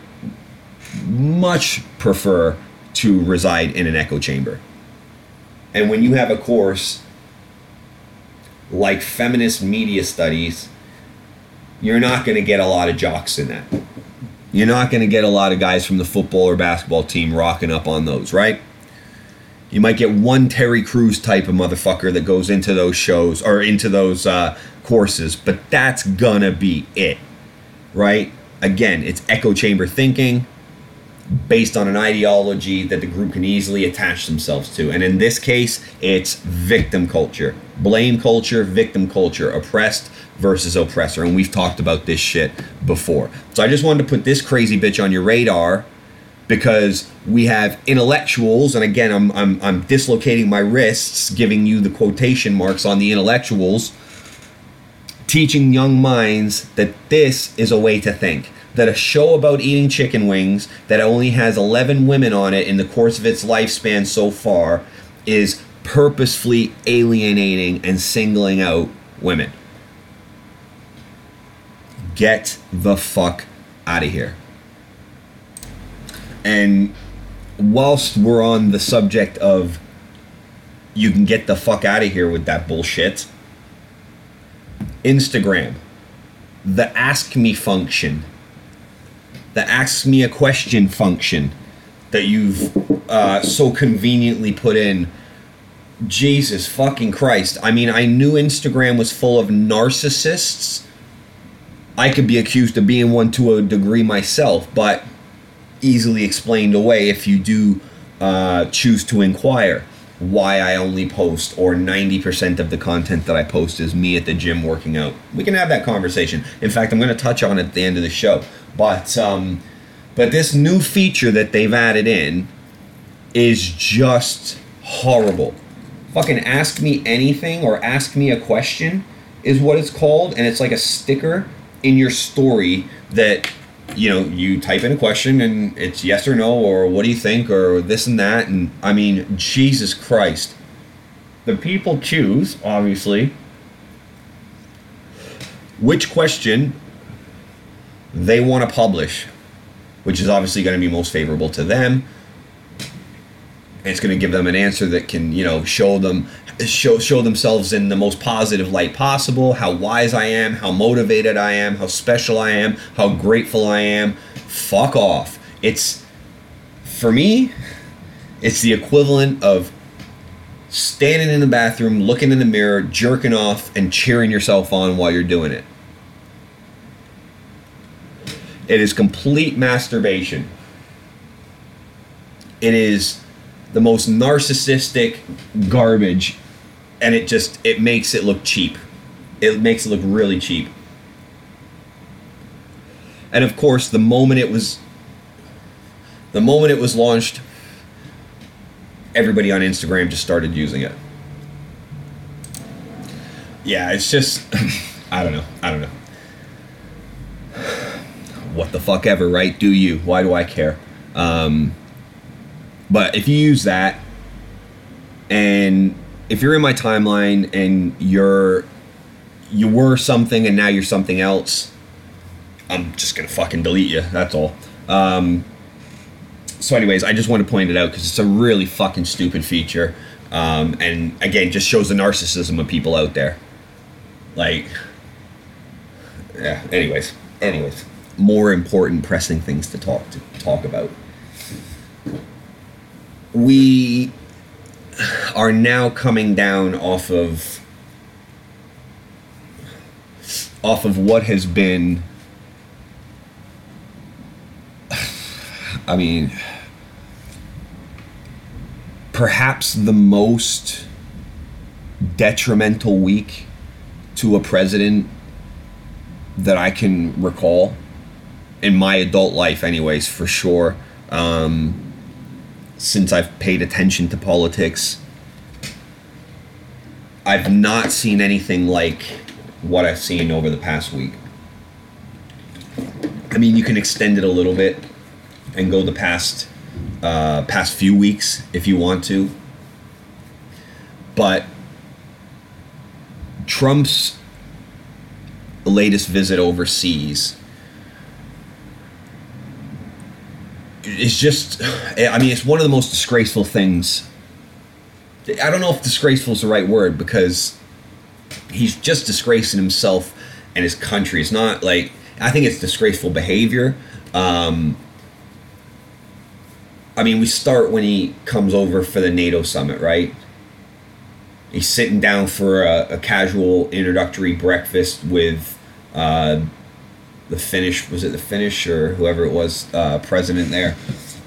much prefer to reside in an echo chamber. And when you have a course like feminist media studies, you're not going to get a lot of jocks in that. You're not going to get a lot of guys from the football or basketball team rocking up on those, right? You might get one Terry Crews type of motherfucker that goes into those shows or into those uh, courses, but that's gonna be it, right? Again, it's echo chamber thinking based on an ideology that the group can easily attach themselves to. And in this case, it's victim culture, blame culture, victim culture, oppressed versus oppressor. And we've talked about this shit before. So I just wanted to put this crazy bitch on your radar because we have intellectuals, and again, I'm, I'm, I'm dislocating my wrists, giving you the quotation marks on the intellectuals, teaching young minds that this is a way to think that a show about eating chicken wings that only has 11 women on it in the course of its lifespan so far is purposefully alienating and singling out women. Get the fuck out of here. And whilst we're on the subject of you can get the fuck out of here with that bullshit, Instagram, the ask me function the ask me a question function that you've uh, so conveniently put in. Jesus fucking Christ. I mean, I knew Instagram was full of narcissists. I could be accused of being one to a degree myself, but easily explained away if you do uh, choose to inquire why I only post or 90% of the content that I post is me at the gym working out. We can have that conversation. In fact, I'm going to touch on it at the end of the show. But um, but this new feature that they've added in is just horrible. Fucking ask me anything or ask me a question is what it's called, and it's like a sticker in your story that you know you type in a question and it's yes or no or what do you think or this and that and I mean Jesus Christ. The people choose obviously which question they want to publish, which is obviously going to be most favorable to them. It's going to give them an answer that can, you know, show them show show themselves in the most positive light possible, how wise I am, how motivated I am, how special I am, how grateful I am. Fuck off. It's for me, it's the equivalent of standing in the bathroom, looking in the mirror, jerking off, and cheering yourself on while you're doing it. It is complete masturbation. It is the most narcissistic garbage and it just it makes it look cheap. It makes it look really cheap. And of course, the moment it was the moment it was launched, everybody on Instagram just started using it. Yeah, it's just I don't know. I don't know what the fuck ever, right? Do you? Why do I care? Um, but if you use that, and if you're in my timeline and you're you were something and now you're something else, I'm just gonna fucking delete you. That's all. Um, so, anyways, I just want to point it out because it's a really fucking stupid feature, um, and again, just shows the narcissism of people out there. Like, yeah. Anyways, anyways more important pressing things to talk to talk about we are now coming down off of off of what has been I mean perhaps the most detrimental week to a president that I can recall in my adult life, anyways, for sure. Um, since I've paid attention to politics, I've not seen anything like what I've seen over the past week. I mean, you can extend it a little bit and go the past uh, past few weeks if you want to, but Trump's latest visit overseas is just I mean it's one of the most disgraceful things I don't know if disgraceful is the right word because he's just disgracing himself and his country. It's not like I think it's disgraceful behavior. Um, I mean, we start when he comes over for the NATO summit, right? He's sitting down for a, a casual introductory breakfast with uh, the Finnish, was it the Finnish or whoever it was, uh, president there,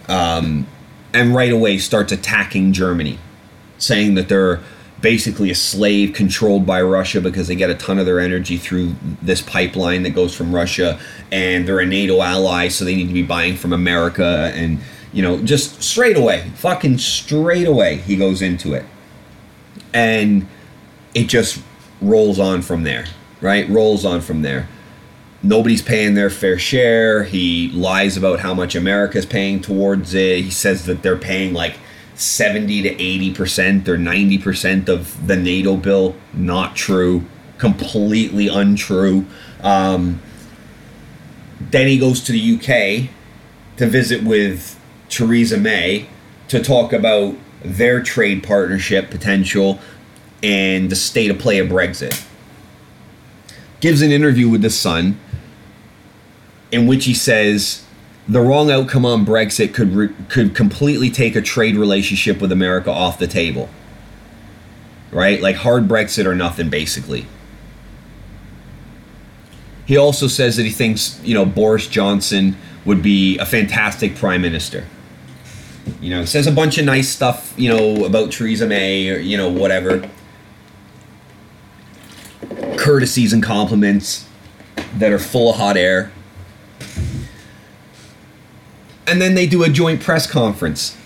um, and right away starts attacking Germany saying that they're basically a slave controlled by Russia because they get a ton of their energy through this pipeline that goes from Russia and they're a NATO ally so they need to be buying from America and you know just straight away fucking straight away he goes into it. And it just rolls on from there right? Rolls on from there nobody's paying their fair share he lies about how much America's paying towards it he says that they're paying like 70 to 80% or 90% of the NATO bill. Not true. Completely untrue. Um, then he goes to the UK to visit with Theresa May to talk about their trade partnership potential and the state of play of Brexit. Gives an interview with The Sun in which he says the wrong outcome on Brexit could re- could completely take a trade relationship with America off the table. Right? Like hard Brexit or nothing basically. He also says that he thinks, you know, Boris Johnson would be a fantastic prime minister. You know, says a bunch of nice stuff, you know, about Theresa May or you know whatever. Courtesies and compliments that are full of hot air and then they do a joint press conference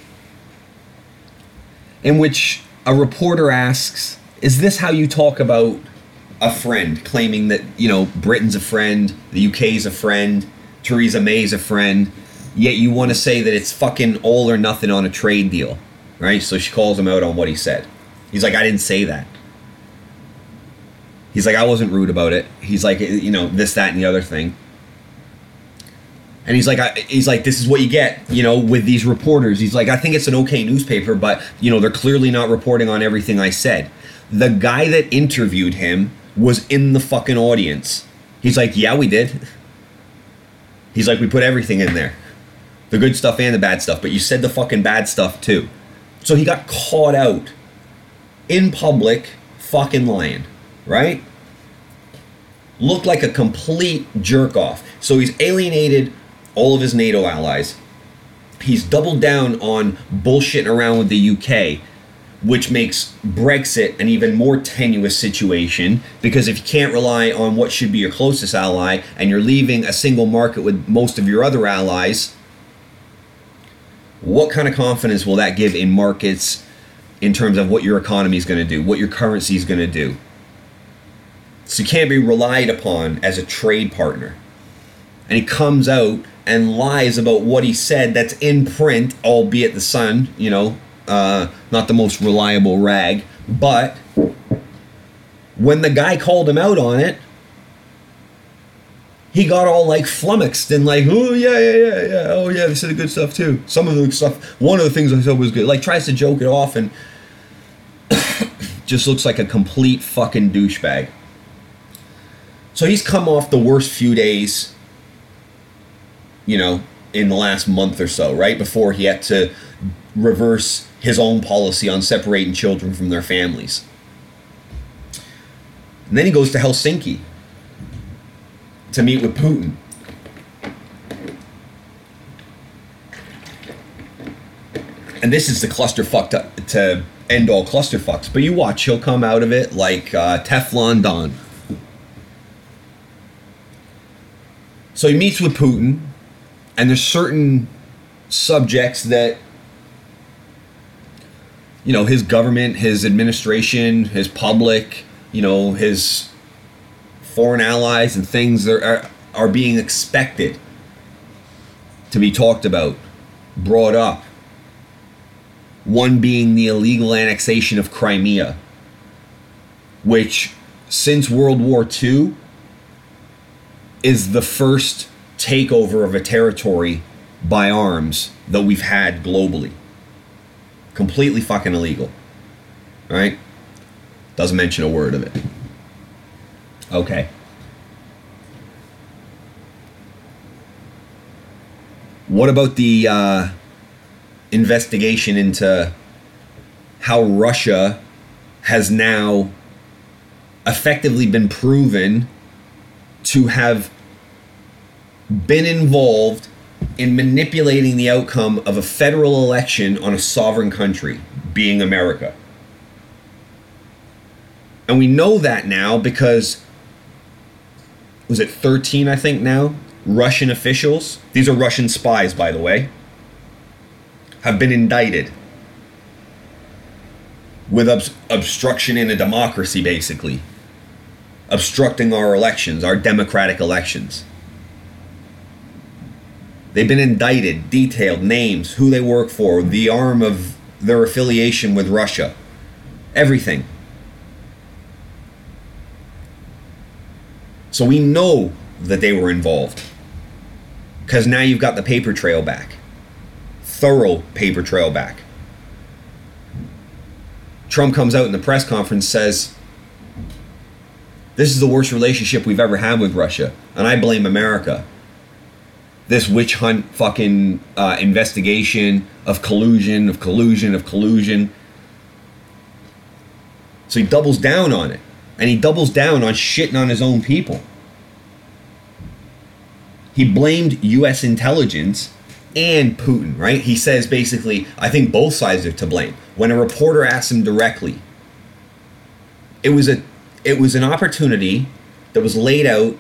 in which a reporter asks, Is this how you talk about a friend? Claiming that, you know, Britain's a friend, the UK's a friend, Theresa May's a friend, yet you want to say that it's fucking all or nothing on a trade deal, right? So she calls him out on what he said. He's like, I didn't say that. He's like, I wasn't rude about it. He's like, you know, this, that, and the other thing and he's like, I, he's like, this is what you get, you know, with these reporters. He's like, I think it's an okay newspaper, but you know, they're clearly not reporting on everything I said. The guy that interviewed him was in the fucking audience. He's like, yeah, we did. He's like, we put everything in there, the good stuff and the bad stuff, but you said the fucking bad stuff too. So he got caught out in public, fucking lying, right? Looked like a complete jerk off. So he's alienated all of his NATO allies. He's doubled down on bullshitting around with the UK, which makes Brexit an even more tenuous situation because if you can't rely on what should be your closest ally and you're leaving a single market with most of your other allies, what kind of confidence will that give in markets in terms of what your economy is going to do, what your currency is going to do? So you can't be relied upon as a trade partner. And he comes out and lies about what he said that's in print, albeit the Sun, you know, uh, not the most reliable rag. But when the guy called him out on it, he got all like flummoxed and like, oh yeah, yeah, yeah, yeah, oh yeah, they said good stuff too. Some of the stuff, one of the things I said was good. Like tries to joke it off and just looks like a complete fucking douchebag. So he's come off the worst few days you know, in the last month or so, right before he had to reverse his own policy on separating children from their families. And then he goes to Helsinki to meet with Putin. And this is the clusterfuck to, to end all clusterfucks. But you watch, he'll come out of it like uh, Teflon Don. So he meets with Putin and there's certain subjects that you know his government his administration his public you know his foreign allies and things that are, are being expected to be talked about, brought up. One being the illegal annexation of Crimea, which since World War II is the first takeover of a territory by arms that we've had globally. Completely fucking illegal. Right? Doesn't mention a word of it. Okay. What about the uh, investigation into how Russia has now effectively been proven to have been involved in manipulating the outcome of a federal election on a sovereign country, being America. And we know that now because was it 13 I think now Russian officials, these are Russian spies by the way, have been indicted with ob- obstruction in a democracy basically. Obstructing our elections, our democratic elections. They've been indicted, detailed names, who they work for, the arm of their affiliation with Russia, everything. So we know that they were involved. Because now you've got the paper trail back. Thorough paper trail back. Trump comes out in the press conference says, This is the worst relationship we've ever had with Russia, and I blame America. This witch hunt fucking uh, investigation of collusion, of collusion, of collusion. So he doubles down on it. And he doubles down on shitting on his own people. He blamed US intelligence and Putin, right? He says basically, I think both sides are to blame. When a reporter asked him directly, it was a it was an opportunity that was laid out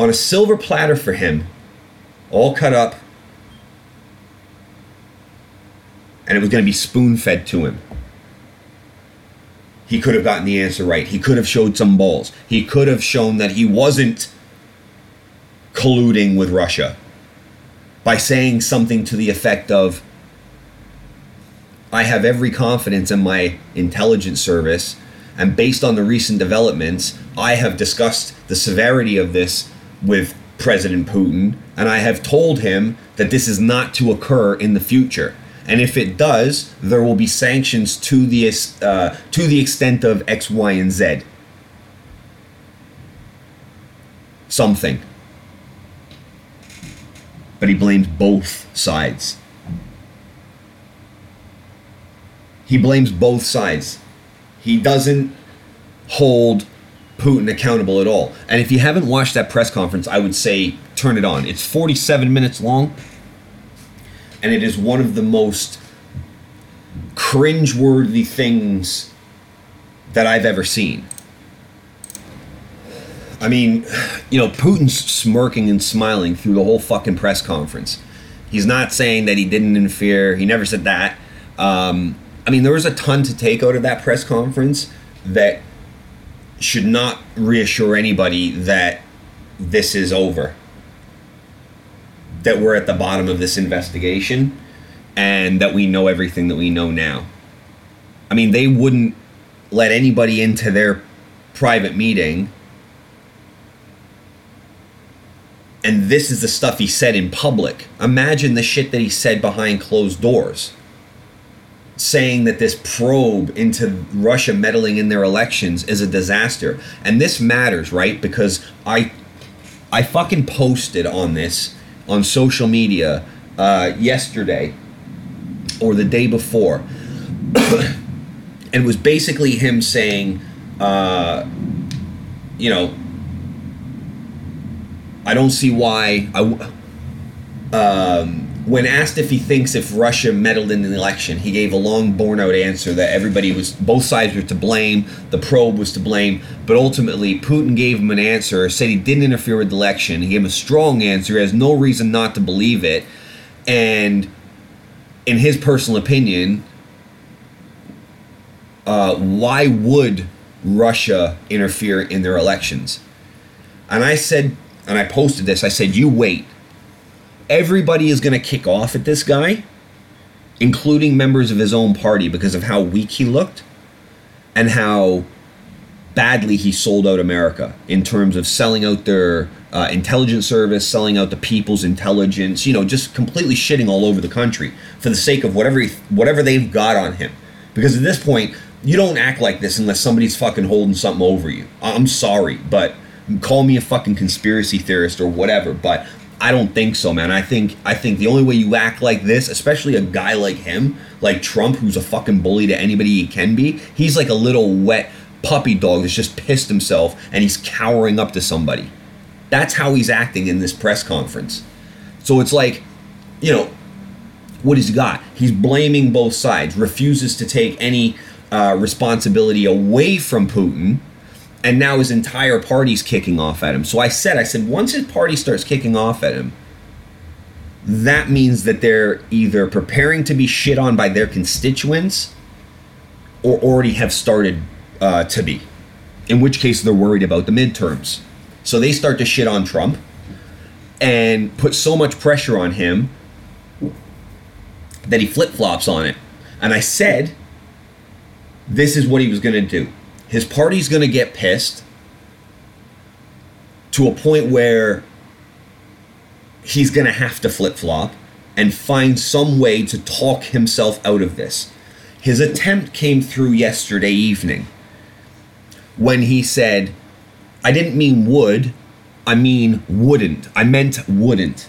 on a silver platter for him, all cut up, and it was going to be spoon fed to him. He could have gotten the answer right. He could have showed some balls. He could have shown that he wasn't colluding with Russia by saying something to the effect of I have every confidence in my intelligence service, and based on the recent developments, I have discussed the severity of this with President Putin, and I have told him that this is not to occur in the future. And if it does, there will be sanctions to the uh, to the extent of X, Y, and Z. Something. But he blames both sides. He blames both sides. He doesn't hold Putin accountable at all. And if you haven't watched that press conference, I would say turn it on. It's 47 minutes long, and it is one of the most cringeworthy things that I've ever seen. I mean, you know, Putin's smirking and smiling through the whole fucking press conference. He's not saying that he didn't interfere. He never said that. Um, I mean, there was a ton to take out of that press conference that should not reassure anybody that this is over. That we're at the bottom of this investigation and that we know everything that we know now. I mean, they wouldn't let anybody into their private meeting. And this is the stuff he said in public. Imagine the shit that he said behind closed doors saying that this probe into Russia meddling in their elections is a disaster. And this matters, right? Because I I fucking posted on this on social media uh, yesterday or the day before. and it was basically him saying, uh, you know, I don't see why I. Um, when asked if he thinks if Russia meddled in the election, he gave a long, borne out answer that everybody was, both sides were to blame, the probe was to blame, but ultimately Putin gave him an answer, said he didn't interfere with the election. He gave him a strong answer, he has no reason not to believe it, and in his personal opinion, uh, why would Russia interfere in their elections. And I said, and I posted this, I said, you wait. Everybody is going to kick off at this guy, including members of his own party, because of how weak he looked and how badly he sold out America in terms of selling out their uh, intelligence service, selling out the people's intelligence, you know, just completely shitting all over the country for the sake of whatever he, whatever they've got on him. Because at this point, you don't act like this unless somebody's fucking holding something over you. I'm sorry, but call me a fucking conspiracy theorist or whatever, but I don't think so, man. I think I think the only way you act like this, especially a guy like him, like Trump, who's a fucking bully to anybody he can be, he's like a little wet puppy dog that's just pissed himself and he's cowering up to somebody. That's how he's acting in this press conference. So it's like, you know, what he's got. He's blaming both sides, refuses to take any uh, responsibility away from Putin, and now his entire party's kicking off at him. So I said, I said, once his party starts kicking off at him, that means that they're either preparing to be shit on by their constituents or already have started uh, to be. In which case, they're worried about the midterms. So they start to shit on Trump and put so much pressure on him that he flip flops on it. And I said, this is what he was going to do. His party's going to get pissed to a point where he's going to have to flip flop and find some way to talk himself out of this. His attempt came through yesterday evening when he said, I didn't mean would, I mean wouldn't. I meant wouldn't.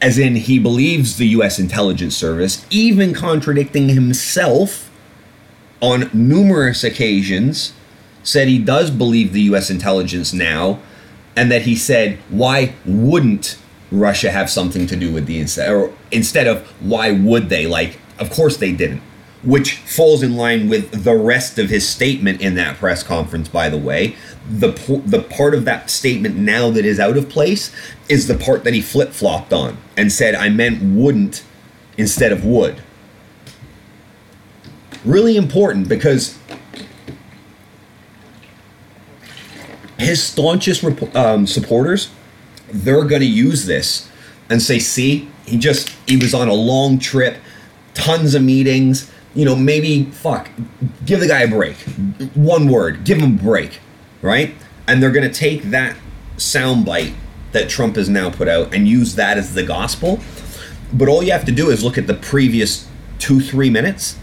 As in, he believes the US intelligence service, even contradicting himself on numerous occasions, said he does believe the US intelligence now, and that he said, why wouldn't Russia have something to do with the instead, or instead of why would they? Like, of course they didn't. Which falls in line with the rest of his statement in that press conference by the way. The the part of that statement now that is out of place is the part that he flip-flopped on and said I meant wouldn't instead of would really important because his staunchest um, supporters they're going to use this and say see he just he was on a long trip tons of meetings you know, maybe fuck, give the guy a break. One word, give him a break, right? And they're going to take that soundbite that Trump has now put out and use that as the gospel. But all you have to do is look at the previous two, three minutes,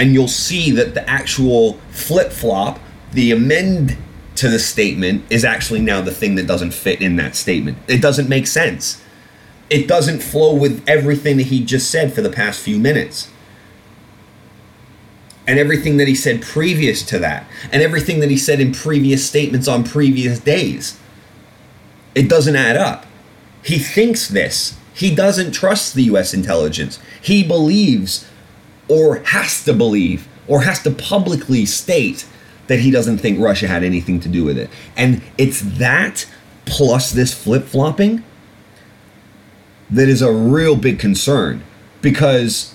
and you'll see that the actual flip flop, the amend to the statement, is actually now the thing that doesn't fit in that statement. It doesn't make sense. It doesn't flow with everything that he just said for the past few minutes and everything that he said previous to that, and everything that he said in previous statements on previous days. It doesn't add up. He thinks this. He doesn't trust the US intelligence. He believes, or has to believe, or has to publicly state that he doesn't think Russia had anything to do with it. And it's that plus this flip flopping that is a real big concern because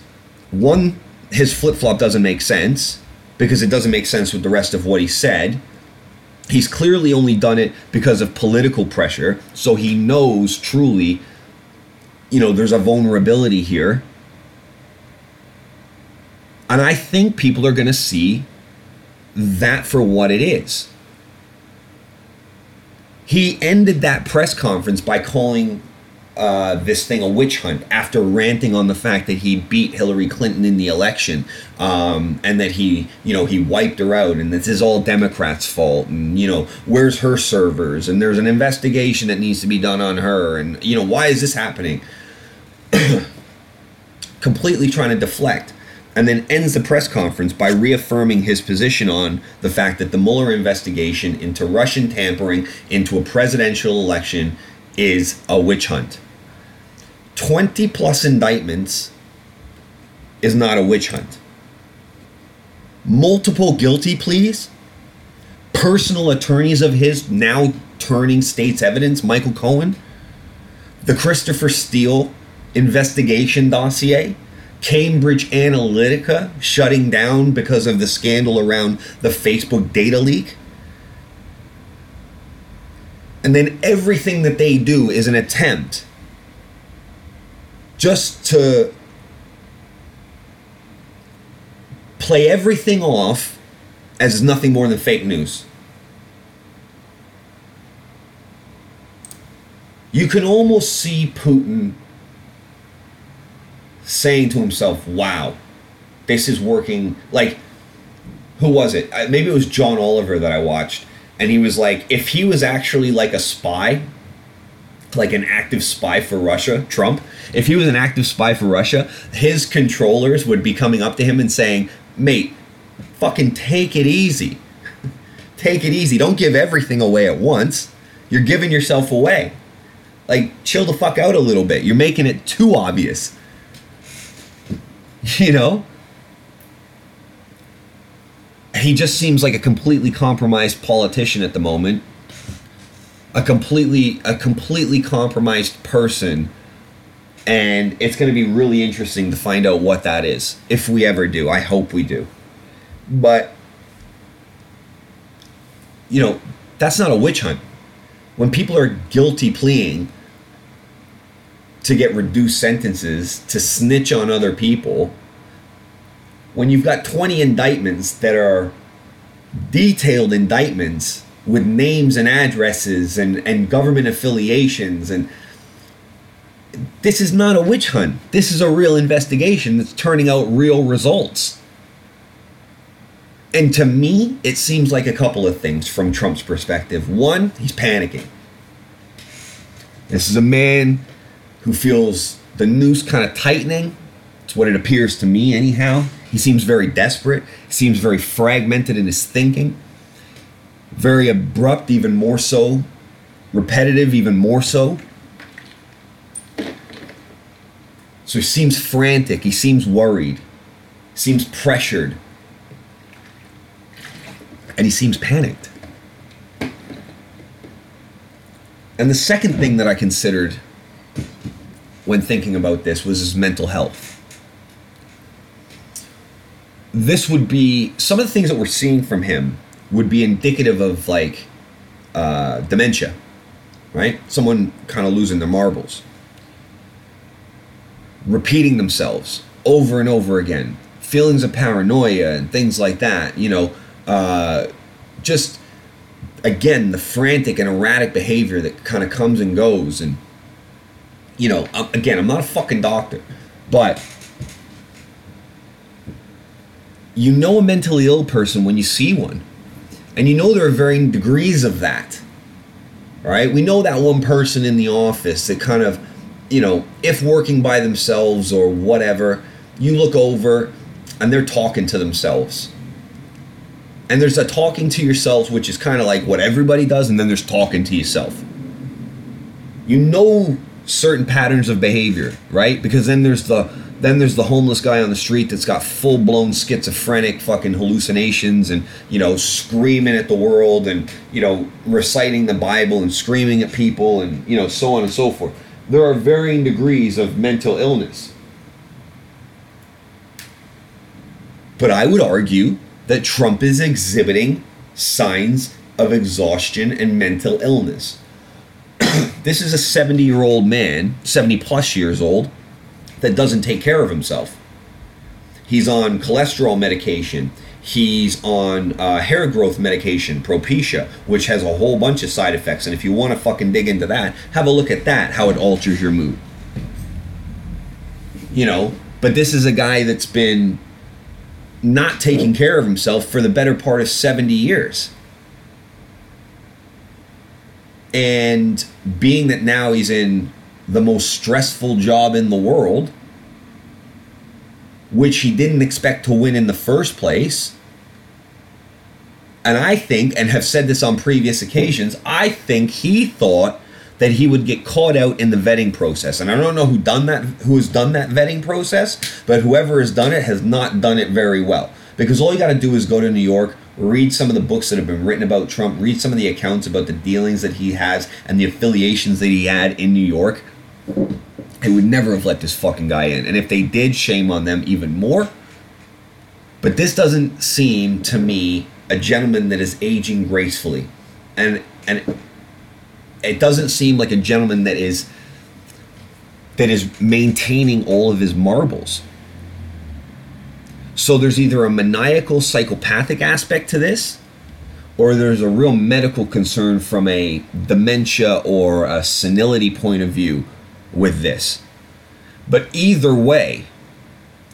one his flip flop doesn't make sense because it doesn't make sense with the rest of what he said. He's clearly only done it because of political pressure, so he knows truly, you know, there's a vulnerability here. And I think people are going to see that for what it is. He ended that press conference by calling uh, this thing a witch hunt after ranting on the fact that he beat Hillary Clinton in the election um, and that he, you know, he wiped her out and this is all Democrats' fault and, you know, where's her servers and there's an investigation that needs to be done on her and, you know, why is this happening? Completely trying to deflect and then ends the press conference by reaffirming his position on the fact that the Mueller investigation into Russian tampering into a presidential election is a witch hunt. 20 plus indictments is not a witch hunt. Multiple guilty pleas, personal attorneys of his now turning state's evidence, Michael Cohen, the Christopher Steele investigation dossier, Cambridge Analytica shutting down because of the scandal around the Facebook data leak. And then everything that they do is an attempt just to play everything off as nothing more than fake news. You can almost see Putin saying to himself, wow, this is working. Like, who was it? Maybe it was John Oliver that I watched. And he was like, if he was actually like a spy, like an active spy for Russia, Trump, if he was an active spy for Russia, his controllers would be coming up to him and saying, mate, fucking take it easy. take it easy. Don't give everything away at once. You're giving yourself away. Like, chill the fuck out a little bit. You're making it too obvious. You know? He just seems like a completely compromised politician at the moment. A completely a completely compromised person. And it's going to be really interesting to find out what that is if we ever do. I hope we do. But you know, that's not a witch hunt. When people are guilty pleading to get reduced sentences, to snitch on other people, when you've got 20 indictments that are detailed indictments with names and addresses and, and government affiliations and this is not a witch hunt. This is a real investigation that's turning out real results. And to me, it seems like a couple of things from Trump's perspective. One, he's panicking. This is a man who feels the noose kind of tightening. It's what it appears to me, anyhow. He seems very desperate. He seems very fragmented in his thinking. Very abrupt, even more so. Repetitive, even more so. So he seems frantic. He seems worried. Seems pressured. And he seems panicked. And the second thing that I considered when thinking about this was his mental health. This would be some of the things that we're seeing from him would be indicative of like uh, dementia, right? Someone kind of losing their marbles, repeating themselves over and over again, feelings of paranoia and things like that. You know, uh, just again the frantic and erratic behavior that kind of comes and goes and you know um, again i'm not a fucking doctor but you know a mentally ill person when you see one and you know there are varying degrees of that right? We know that one person in the office that kind of you know if working by themselves or whatever you look over and they're talking to themselves. And there's a talking to yourself which is kind of like what everybody does and then there's talking to yourself. You know certain patterns of behavior right? Because then there's the then there's the homeless guy on the street that's got full-blown schizophrenic fucking hallucinations and you know screaming at the world and you know reciting the bible and screaming at people and you know so on and so forth. There are varying degrees of mental illness. But i would argue that Trump is exhibiting signs of exhaustion and mental illness. this is a 70 year old man, 70 plus years old, that doesn't take care of himself. He's on cholesterol medication. He's on uh, hair growth medication, Propecia, which has a whole bunch of side effects. And if you want to fucking dig into that, have a look at that, how it alters your mood. You know, but this is a guy that's been not taking care of himself for the better part of 70 years. And being that now he's in the most stressful job in the world, which he didn't expect to win in the first place. And I think, and have said this on previous occasions, I think he thought that he would get caught out in the vetting process. And I don't know who done that who has done that vetting process, but whoever has done it has not done it very well. Because all you got to do is go to New York, read some of the books that have been written about Trump, read some of the accounts about the dealings that he has and the affiliations that he had in New York. They would never have let this fucking guy in. And if they did, shame on them even more. But this doesn't seem to me a gentleman that is aging gracefully. And and it doesn't seem like a gentleman that is that is maintaining all of his marbles. So there's either a maniacal psychopathic aspect to this or there's a real medical concern from a dementia or a senility point of view with this. But either way,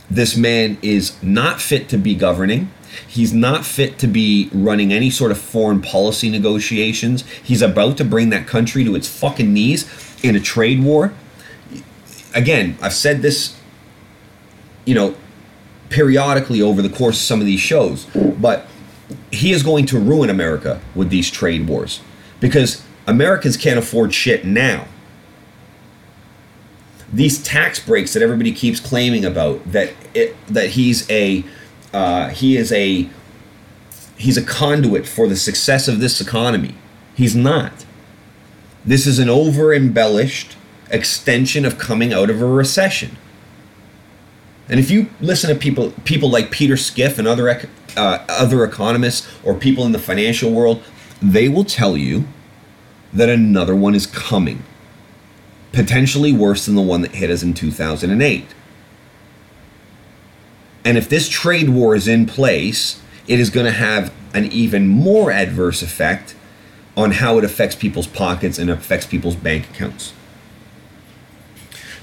this man is not fit to be governing. He's not fit to be running any sort of foreign policy negotiations. He's about to bring that country to its fucking knees in a trade war. Again, I've said this, you know, periodically over the course of some of these shows, but he is going to ruin America with these trade wars because Americans can't afford shit now. These tax breaks that everybody keeps claiming about that it, that he's a uh, he is a he's a conduit for the success of this economy. He's not. This is an over embellished extension of coming out of a recession. And if you listen to people people like Peter Schiff and other uh, other economists or people in the financial world, they will tell you that another one is coming, potentially worse than the one that hit us in 2008. And if this trade war is in place, it is going to have an even more adverse effect on how it affects people's pockets and affects people's bank accounts.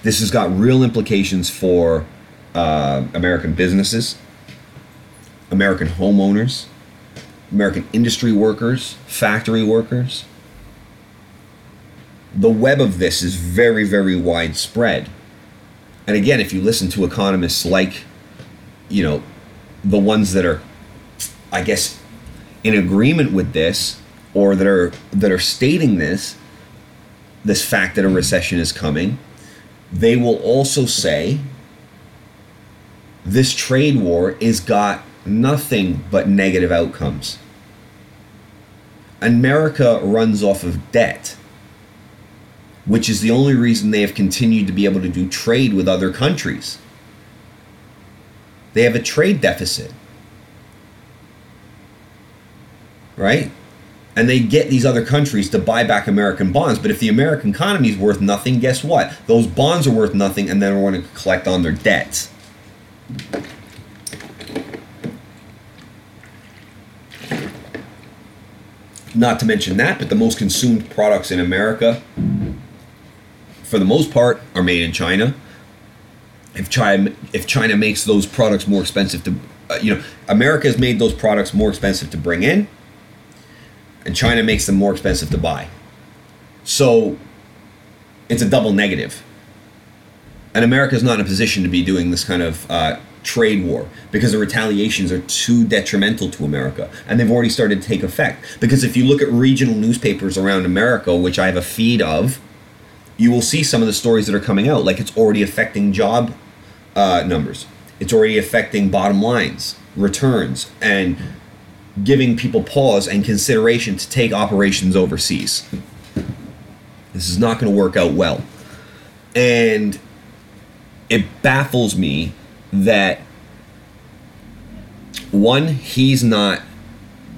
This has got real implications for uh, American businesses, American homeowners, American industry workers, factory workers. The web of this is very, very widespread. And again, if you listen to economists like, you know, the ones that are, I guess, in agreement with this, or that are that are stating this, this fact that a recession is coming, they will also say this trade war is got nothing but negative outcomes. America runs off of debt, which is the only reason they have continued to be able to do trade with other countries. They have a trade deficit. Right? And they get these other countries to buy back American bonds. But if the American economy is worth nothing, guess what? Those bonds are worth nothing and then we're going to collect on their debts. Not to mention that, but the most consumed products in America, for the most part, are made in China. If China, if China makes those products more expensive to, uh, you know, America has made those products more expensive to bring in, and China makes them more expensive to buy. So, it's a double negative and America is not in a position to be doing this kind of uh, trade war because the retaliations are too detrimental to America, and they've already started to take effect. Because if you look at regional newspapers around America, which I have a feed of, you will see some of the stories that are coming out, like it's already affecting job uh, numbers, it's already affecting bottom lines, returns, and giving people pause and consideration to take operations overseas. This is not going to work out well. And it baffles me that one he's not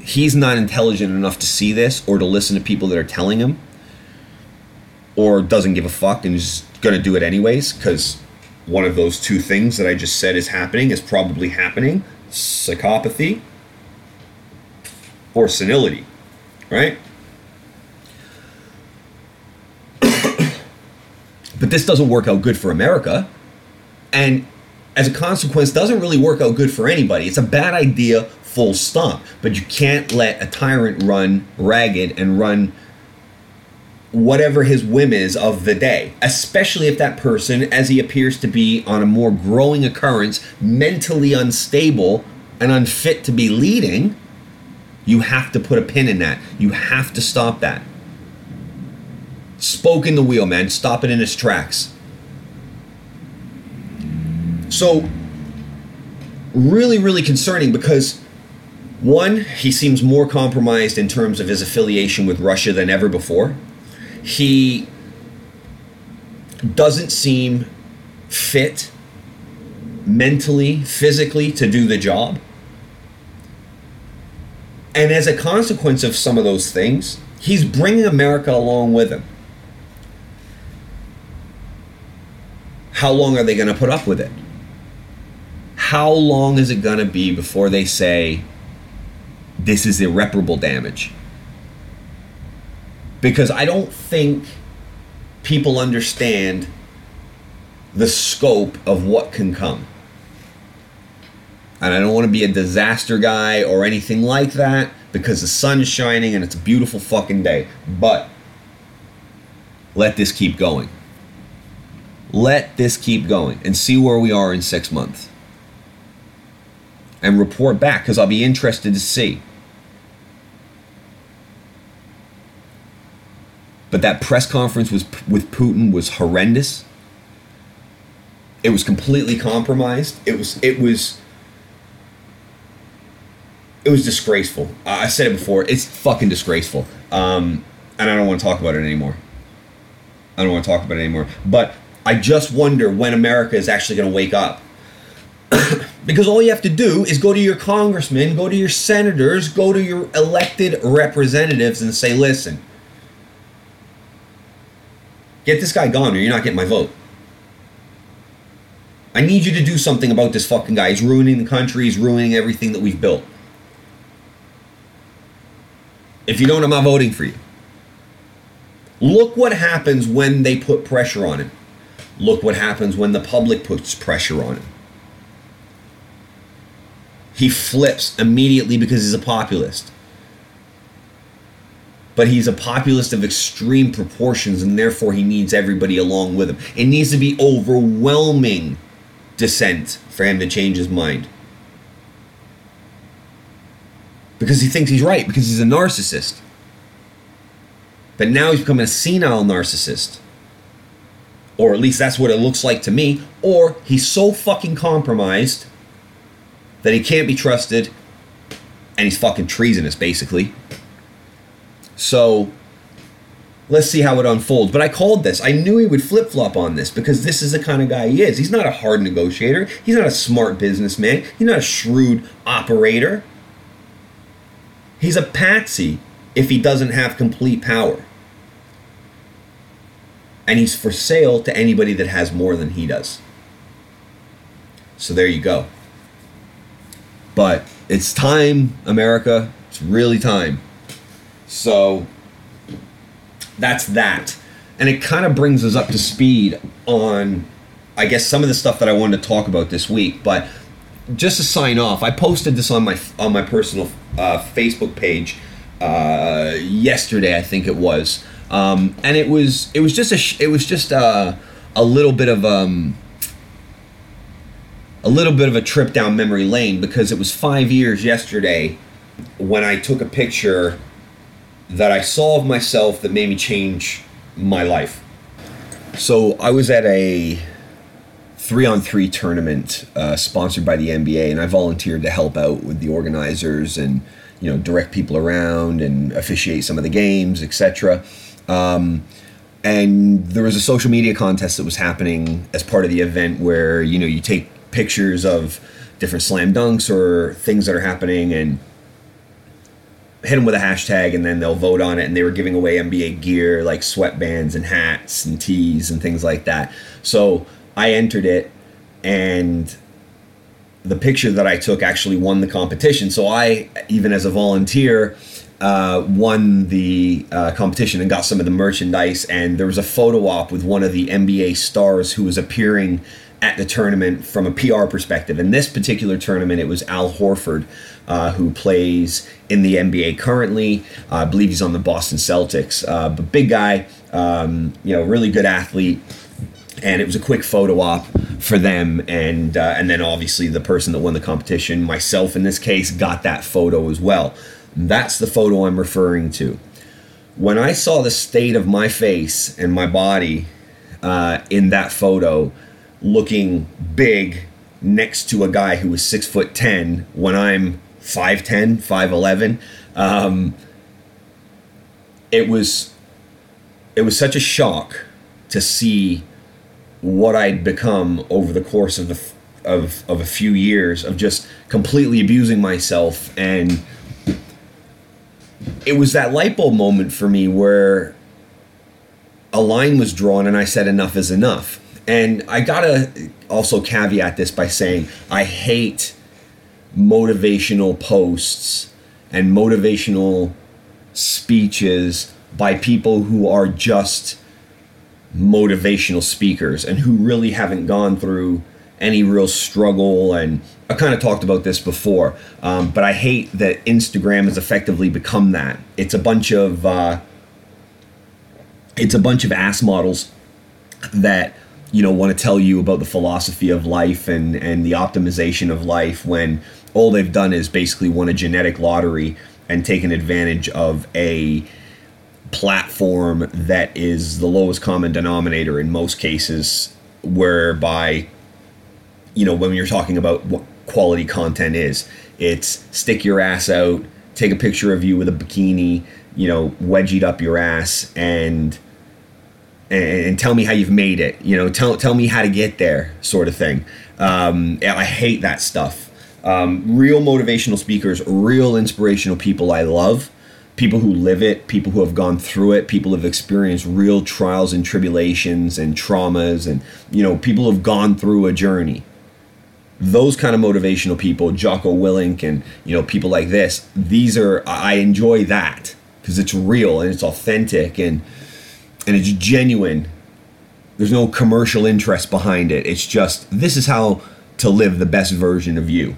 he's not intelligent enough to see this or to listen to people that are telling him or doesn't give a fuck and is going to do it anyways because one of those two things that I just said is happening is probably happening. Psychopathy or senility right? But this doesn't work out good for America and as a consequence doesn't really work out good for anybody. It's a bad idea full stop. But you can't let a tyrant run ragged and run whatever his whim is of the day especially if that person as he appears to be on a more growing occurrence mentally unstable and unfit to be leading you have to put a pin in that. You have to stop that. Spoke in the wheel man. Stop it in its tracks so, really, really concerning because one, he seems more compromised in terms of his affiliation with Russia than ever before. He doesn't seem fit mentally, physically to do the job. And as a consequence of some of those things, he's bringing America along with him. How long are they going to put up with it? How long is it going to be before they say this is irreparable damage? Because I don't think people understand the scope of what can come. And I don't want to be a disaster guy or anything like that because the sun's shining and it's a beautiful fucking day. But let this keep going. Let this keep going and see where we are in six months. And report back because I'll be interested to see. But that press conference was with Putin was horrendous. It was completely compromised. It was it was it was disgraceful. I said it before. It's fucking disgraceful. Um, and I don't want to talk about it anymore. I don't want to talk about it anymore. But I just wonder when America is actually going to wake up. because all you have to do is go to your congressmen, go to your senators, go to your elected representatives and say, listen, get this guy gone or you're not getting my vote. I need you to do something about this fucking guy. He's ruining the country, he's ruining everything that we've built. If you don't, I'm not voting for you. Look what happens when they put pressure on him. Look what happens when the public puts pressure on him. He flips immediately because he's a populist. But he's a populist of extreme proportions, and therefore he needs everybody along with him. It needs to be overwhelming dissent for him to change his mind because he thinks he's right because he's a narcissist. But now he's become a senile narcissist. Or at least that's what it looks like to me. Or he's so fucking compromised that he can't be trusted and he's fucking treasonous, basically. So let's see how it unfolds. But I called this. I knew he would flip flop on this because this is the kind of guy he is. He's not a hard negotiator, he's not a smart businessman, he's not a shrewd operator. He's a patsy if he doesn't have complete power. And he's for sale to anybody that has more than he does. So there you go. But it's time, America. It's really time. So that's that. And it kind of brings us up to speed on, I guess, some of the stuff that I wanted to talk about this week. But just to sign off, I posted this on my on my personal uh, Facebook page uh, yesterday, I think it was, um, and it was it was just a sh- it was just a, a little bit of um, a little bit of a trip down memory lane because it was five years yesterday when I took a picture that I saw of myself that made me change my life. So I was at a three on three tournament uh, sponsored by the NBA, and I volunteered to help out with the organizers and you know direct people around and officiate some of the games, etc. Um, and there was a social media contest that was happening as part of the event where you know you take pictures of different slam dunks or things that are happening and hit them with a hashtag and then they'll vote on it and they were giving away NBA gear like sweatbands and hats and tees and things like that. So I entered it, and the picture that I took actually won the competition. So I, even as a volunteer, uh, won the uh, competition and got some of the merchandise. And there was a photo op with one of the NBA stars who was appearing at the tournament from a PR perspective. In this particular tournament, it was Al Horford, uh, who plays in the NBA currently. Uh, I believe he's on the Boston Celtics. Uh, but big guy, um, you know, really good athlete and it was a quick photo op for them and uh, and then obviously the person that won the competition myself in this case got that photo as well that's the photo i'm referring to when i saw the state of my face and my body uh, in that photo looking big next to a guy who was six foot ten when i'm 5'10 5'11 um, it was it was such a shock to see what I'd become over the course of the of of a few years of just completely abusing myself and it was that light bulb moment for me where a line was drawn and I said enough is enough. And I gotta also caveat this by saying I hate motivational posts and motivational speeches by people who are just motivational speakers and who really haven't gone through any real struggle and I kind of talked about this before, um, but I hate that Instagram has effectively become that. It's a bunch of uh, it's a bunch of ass models that you know want to tell you about the philosophy of life and and the optimization of life when all they've done is basically won a genetic lottery and taken advantage of a platform that is the lowest common denominator in most cases whereby you know when you're talking about what quality content is it's stick your ass out take a picture of you with a bikini you know wedgied up your ass and and, tell me how you've made it you know tell, tell me how to get there sort of thing um, i hate that stuff um, real motivational speakers real inspirational people i love people who live it, people who have gone through it, people have experienced real trials and tribulations and traumas, and you know, people who have gone through a journey. Those kind of motivational people, Jocko Willink, and you know, people like this. These are I enjoy that because it's real and it's authentic and and it's genuine. There's no commercial interest behind it. It's just this is how to live the best version of you.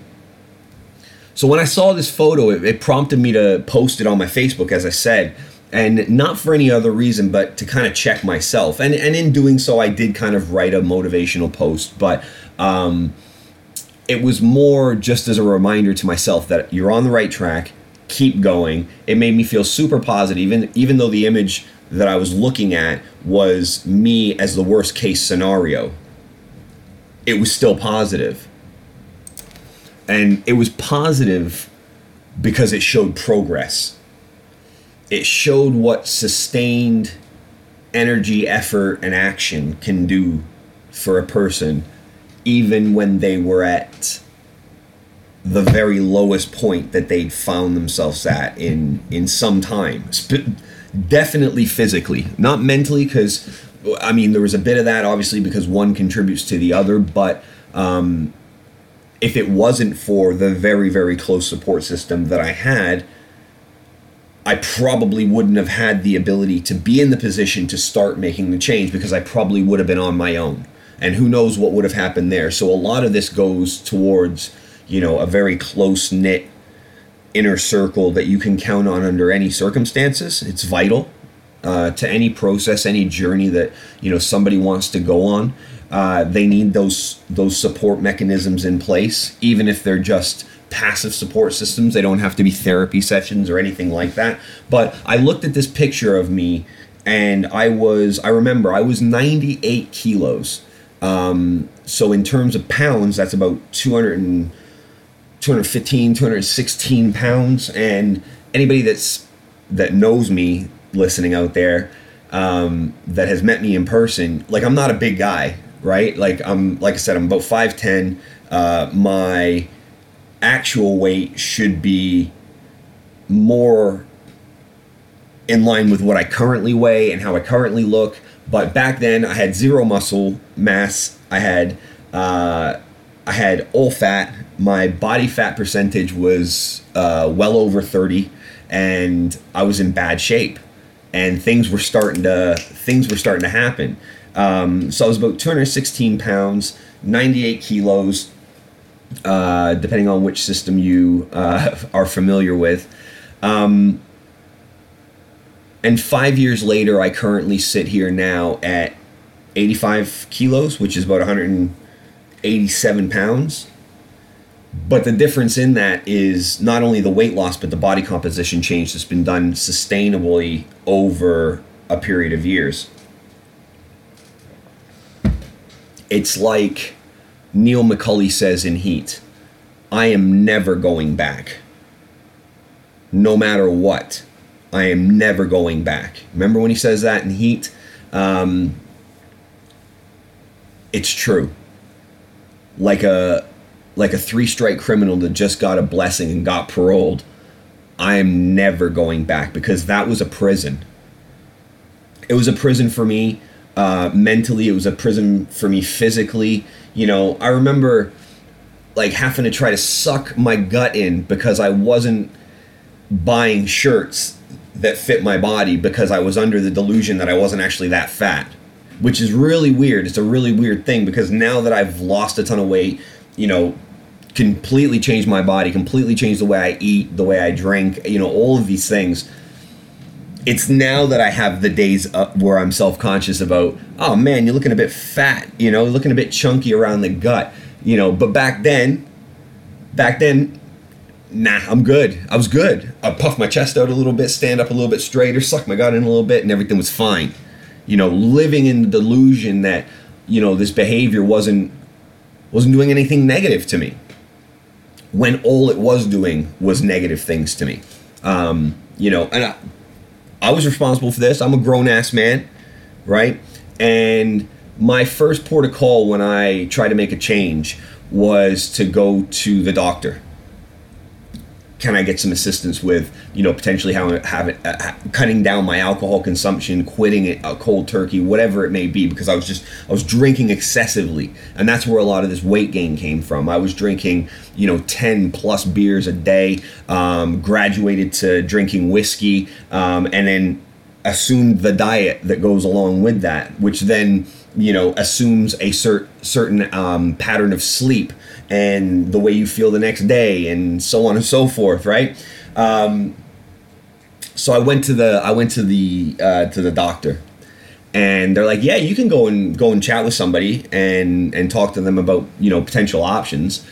So when I saw this photo, it, it prompted me to post it on my Facebook, as I said, and not for any other reason, but to kind of check myself. And and in doing so, I did kind of write a motivational post, but um, it was more just as a reminder to myself that you're on the right track. Keep going. It made me feel super positive, even even though the image that I was looking at was me as the worst case scenario. It was still positive and it was positive because it showed progress. It showed what sustained energy, effort, and action can do for a person, even when they were at the very lowest point that they'd found themselves at in in some time. Sp- definitely physically, not mentally, because I mean there was a bit of that obviously because one contributes to the other, but um, if it wasn't for the very, very close support system that I had, I probably wouldn't have had the ability to be in the position to start making the change because I probably would have been on my own. And who knows what would have happened there. So a lot of this goes towards, you know, a very close knit inner circle that you can count on under any circumstances. It's vital uh, to any process, any journey that, you know, somebody wants to go on. Uh, they need those those support mechanisms in place, even if they're just passive support systems. They don't have to be therapy sessions or anything like that. But I looked at this picture of me, and I was I remember I was 98 kilos. Um, so in terms of pounds, that's about 200 and 215, 216 pounds. And anybody that's that knows me listening out there um, that has met me in person, like I'm not a big guy right? Like I'm like I said, I'm about 5'10. Uh, my actual weight should be more in line with what I currently weigh and how I currently look. But back then, I had zero muscle mass. I had uh, I had all fat. My body fat percentage was uh, well over 30, and I was in bad shape. And things were starting to things were starting to happen. Um, so I was about 216 pounds, 98 kilos, uh, depending on which system you uh, are familiar with. Um, and five years later, I currently sit here now at 85 kilos, which is about 187 pounds. But the difference in that is not only the weight loss, but the body composition change that's been done sustainably over a period of years. It's like Neil McCauley says in Heat I am never going back. No matter what, I am never going back. Remember when he says that in Heat? Um, it's true. Like a like a three strike criminal that just got a blessing and got paroled. I am never going back because that was a prison. It was a prison for me uh, mentally. It was a prison for me physically. You know, I remember like having to try to suck my gut in because I wasn't buying shirts that fit my body because I was under the delusion that I wasn't actually that fat, which is really weird. It's a really weird thing because now that I've lost a ton of weight, you know, completely changed my body, completely changed the way I eat, the way I drink, you know, all of these things. It's now that I have the days up where I'm self conscious about, oh man, you're looking a bit fat, you know, looking a bit chunky around the gut, you know, but back then, back then, nah, I'm good. I was good. I puff my chest out a little bit, stand up a little bit straighter, suck my gut in a little bit, and everything was fine. You know, living in the delusion that, you know, this behavior wasn't wasn't doing anything negative to me. When all it was doing was negative things to me. Um, you know, and I, I was responsible for this. I'm a grown ass man, right? And my first port of call when I tried to make a change was to go to the doctor can I get some assistance with, you know, potentially how having uh, cutting down my alcohol consumption, quitting it, a cold turkey, whatever it may be, because I was just I was drinking excessively, and that's where a lot of this weight gain came from. I was drinking, you know, ten plus beers a day, um, graduated to drinking whiskey, um, and then assumed the diet that goes along with that, which then you know assumes a cert- certain um, pattern of sleep and the way you feel the next day and so on and so forth right? Um, so i went to the i went to the uh, to the doctor and they're like yeah you can go and go and chat with somebody and and talk to them about you know potential options.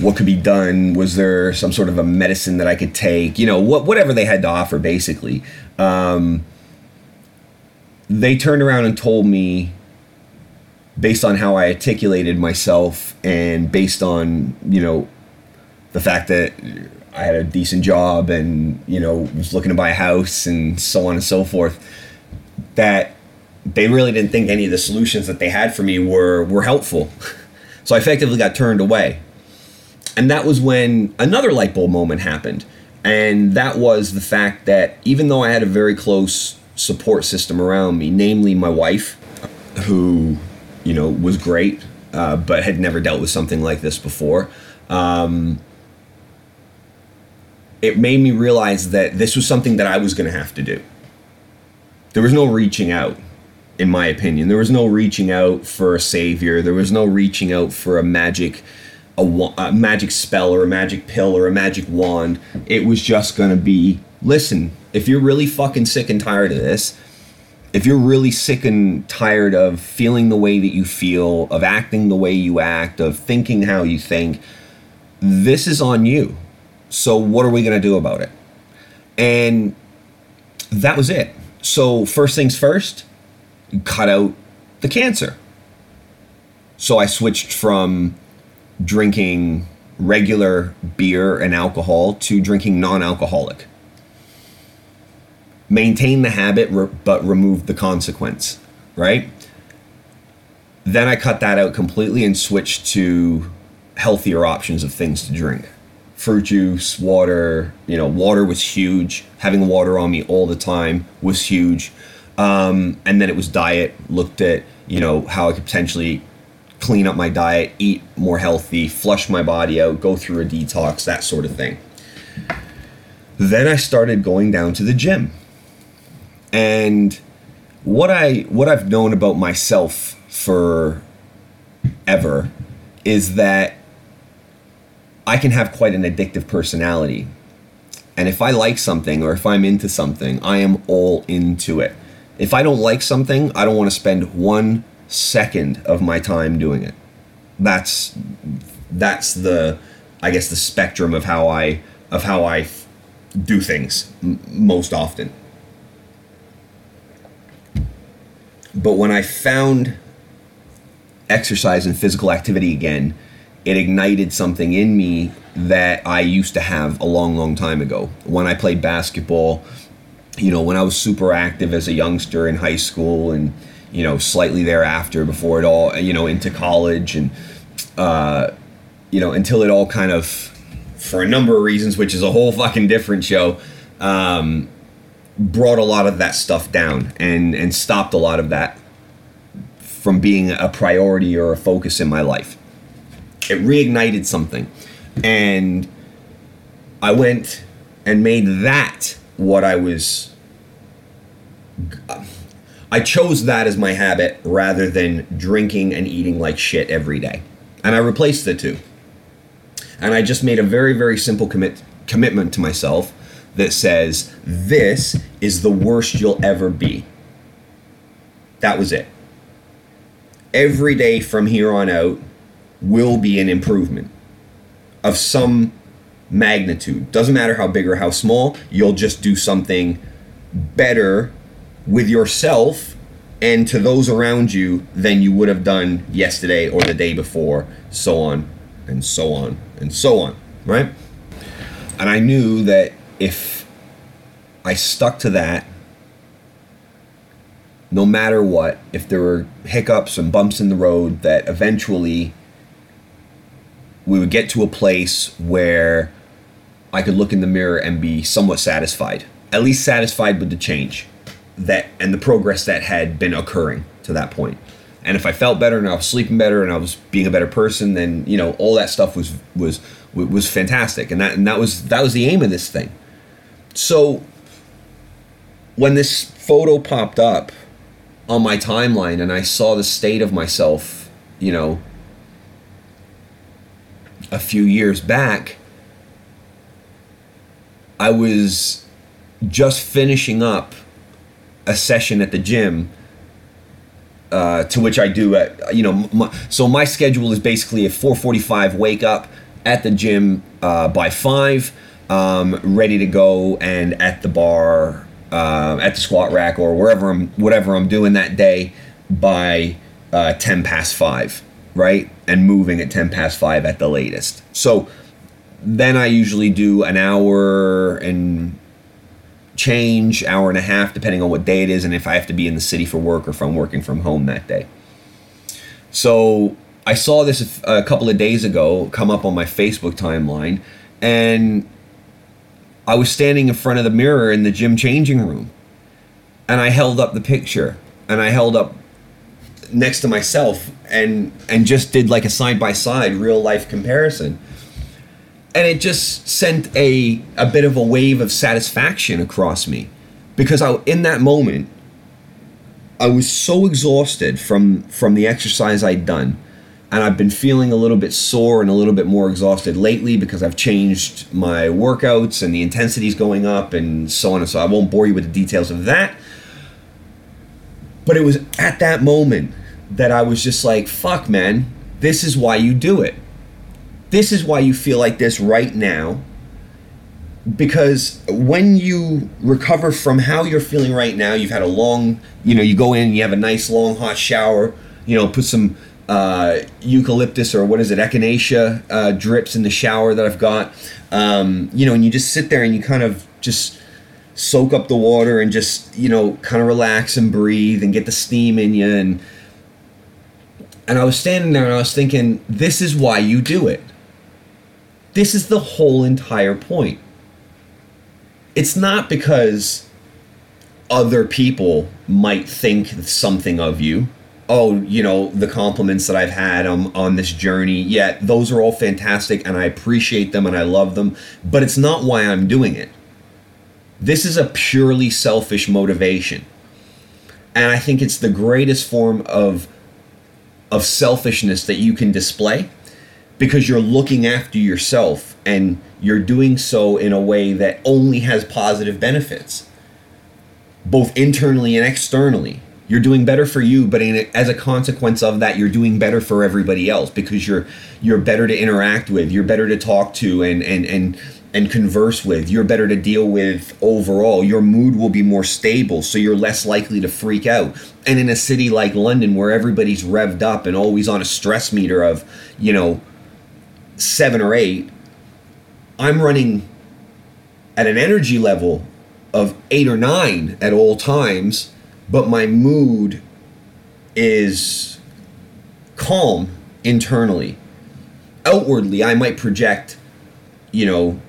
What could be done? Was there some sort of a medicine that i could take? You know what whatever they had to offer basically. Um, they turned around and told me based on how I articulated myself and based on, you know, the fact that I had a decent job and, you know, was looking to buy a house and so on and so forth, that they really didn't think any of the solutions that they had for me were were helpful. So I effectively got turned away. And that was when another light bulb moment happened. And that was the fact that even though I had a very close support system around me, namely my wife, who you know, was great, uh, but had never dealt with something like this before. Um, it made me realize that this was something that I was going to have to do. There was no reaching out, in my opinion. There was no reaching out for a savior. There was no reaching out for a magic, a, a magic spell or a magic pill or a magic wand. It was just going to be, listen, if you're really fucking sick and tired of this, if you're really sick and tired of feeling the way that you feel, of acting the way you act, of thinking how you think, this is on you. So, what are we going to do about it? And that was it. So, first things first, cut out the cancer. So, I switched from drinking regular beer and alcohol to drinking non alcoholic maintain the habit re- but remove the consequence, right? Then I cut that out completely and switched to healthier options of things to drink. Fruit juice, water, you know, water was huge. Having water on me all the time was huge. Um, and then it was diet, looked at, you know, how I could potentially clean up my diet, eat more healthy, flush my body out, go through a detox, that sort of thing. Then I started going down to the gym and what I what I've known about myself for ever is that I can have quite an addictive personality. And if I like something or if I'm into something, I am all into it. If I don't like something, I don't want to spend one second of my time doing it. That's that's the I guess the spectrum of how I of how I do things m- most often. But when I found exercise and physical activity again, it ignited something in me that I used to have a long, long time ago. When I played basketball, you know, when I was super active as a youngster in high school and, you know, slightly thereafter before it all, you know, into college and, uh, you know, until it all kind of, for a number of reasons, which is a whole fucking different show, um, brought a lot of that stuff down and and stopped a lot of that from being a priority or a focus in my life. It reignited something, and I went and made that what I was. I chose that as my habit rather than drinking and eating like shit every day. And I replaced the two. And I just made a very, very simple commit commitment to myself that says, This is the worst you'll ever be. That was it. Every day from here on out will be an improvement of some magnitude. Doesn't matter how big or how small, you'll just do something better with yourself and to those around you than you would have done yesterday or the day before, so on and so on and so on, right? And I knew that if I stuck to that, no matter what, if there were hiccups and bumps in the road, that eventually we would get to a place where I could look in the mirror and be somewhat satisfied, at least satisfied with the change that and the progress that had been occurring to that point. And if I felt better and I was sleeping better and I was being a better person, then you know all that stuff was was was fantastic, and that and that was that was the aim of this thing. So when this photo popped up on my timeline and I saw the state of myself, you know, a few years back, I was just finishing up a session at the gym uh, to which I do at you know my, so my schedule is basically a 4:45 wake up at the gym uh, by five, um, ready to go and at the bar uh, at the squat rack or wherever I'm whatever I'm doing that day by uh, 10 past five, right, and moving at 10 past five at the latest. So then I usually do an hour and change, hour and a half, depending on what day it is, and if I have to be in the city for work or if I'm working from home that day. So I saw this a couple of days ago come up on my Facebook timeline, and I was standing in front of the mirror in the gym changing room, and I held up the picture, and I held up next to myself, and and just did like a side by side real life comparison. And it just sent a a bit of a wave of satisfaction across me because I in that moment I was so exhausted from from the exercise I'd done and I've been feeling a little bit sore and a little bit more exhausted lately because I've changed my workouts and the intensity's going up and so on and so I won't bore you with the details of that but it was at that moment that I was just like fuck man this is why you do it this is why you feel like this right now. Because when you recover from how you're feeling right now, you've had a long, you know, you go in, you have a nice long hot shower, you know, put some uh, eucalyptus or what is it, echinacea uh, drips in the shower that I've got, um, you know, and you just sit there and you kind of just soak up the water and just, you know, kind of relax and breathe and get the steam in you. And, and I was standing there and I was thinking, this is why you do it this is the whole entire point. It's not because other people might think something of you. Oh, you know, the compliments that I've had on, on this journey, yeah, those are all fantastic and I appreciate them and I love them, but it's not why I'm doing it. This is a purely selfish motivation. And I think it's the greatest form of of selfishness that you can display because you're looking after yourself and you're doing so in a way that only has positive benefits both internally and externally you're doing better for you but in, as a consequence of that you're doing better for everybody else because you're you're better to interact with you're better to talk to and and and and converse with you're better to deal with overall your mood will be more stable so you're less likely to freak out. And in a city like london where everybody's revved up and always on a stress meter of you know seven or eight, I'm running at an energy level of eight or nine at all times, but my mood is calm internally. Outwardly, I might project, you know,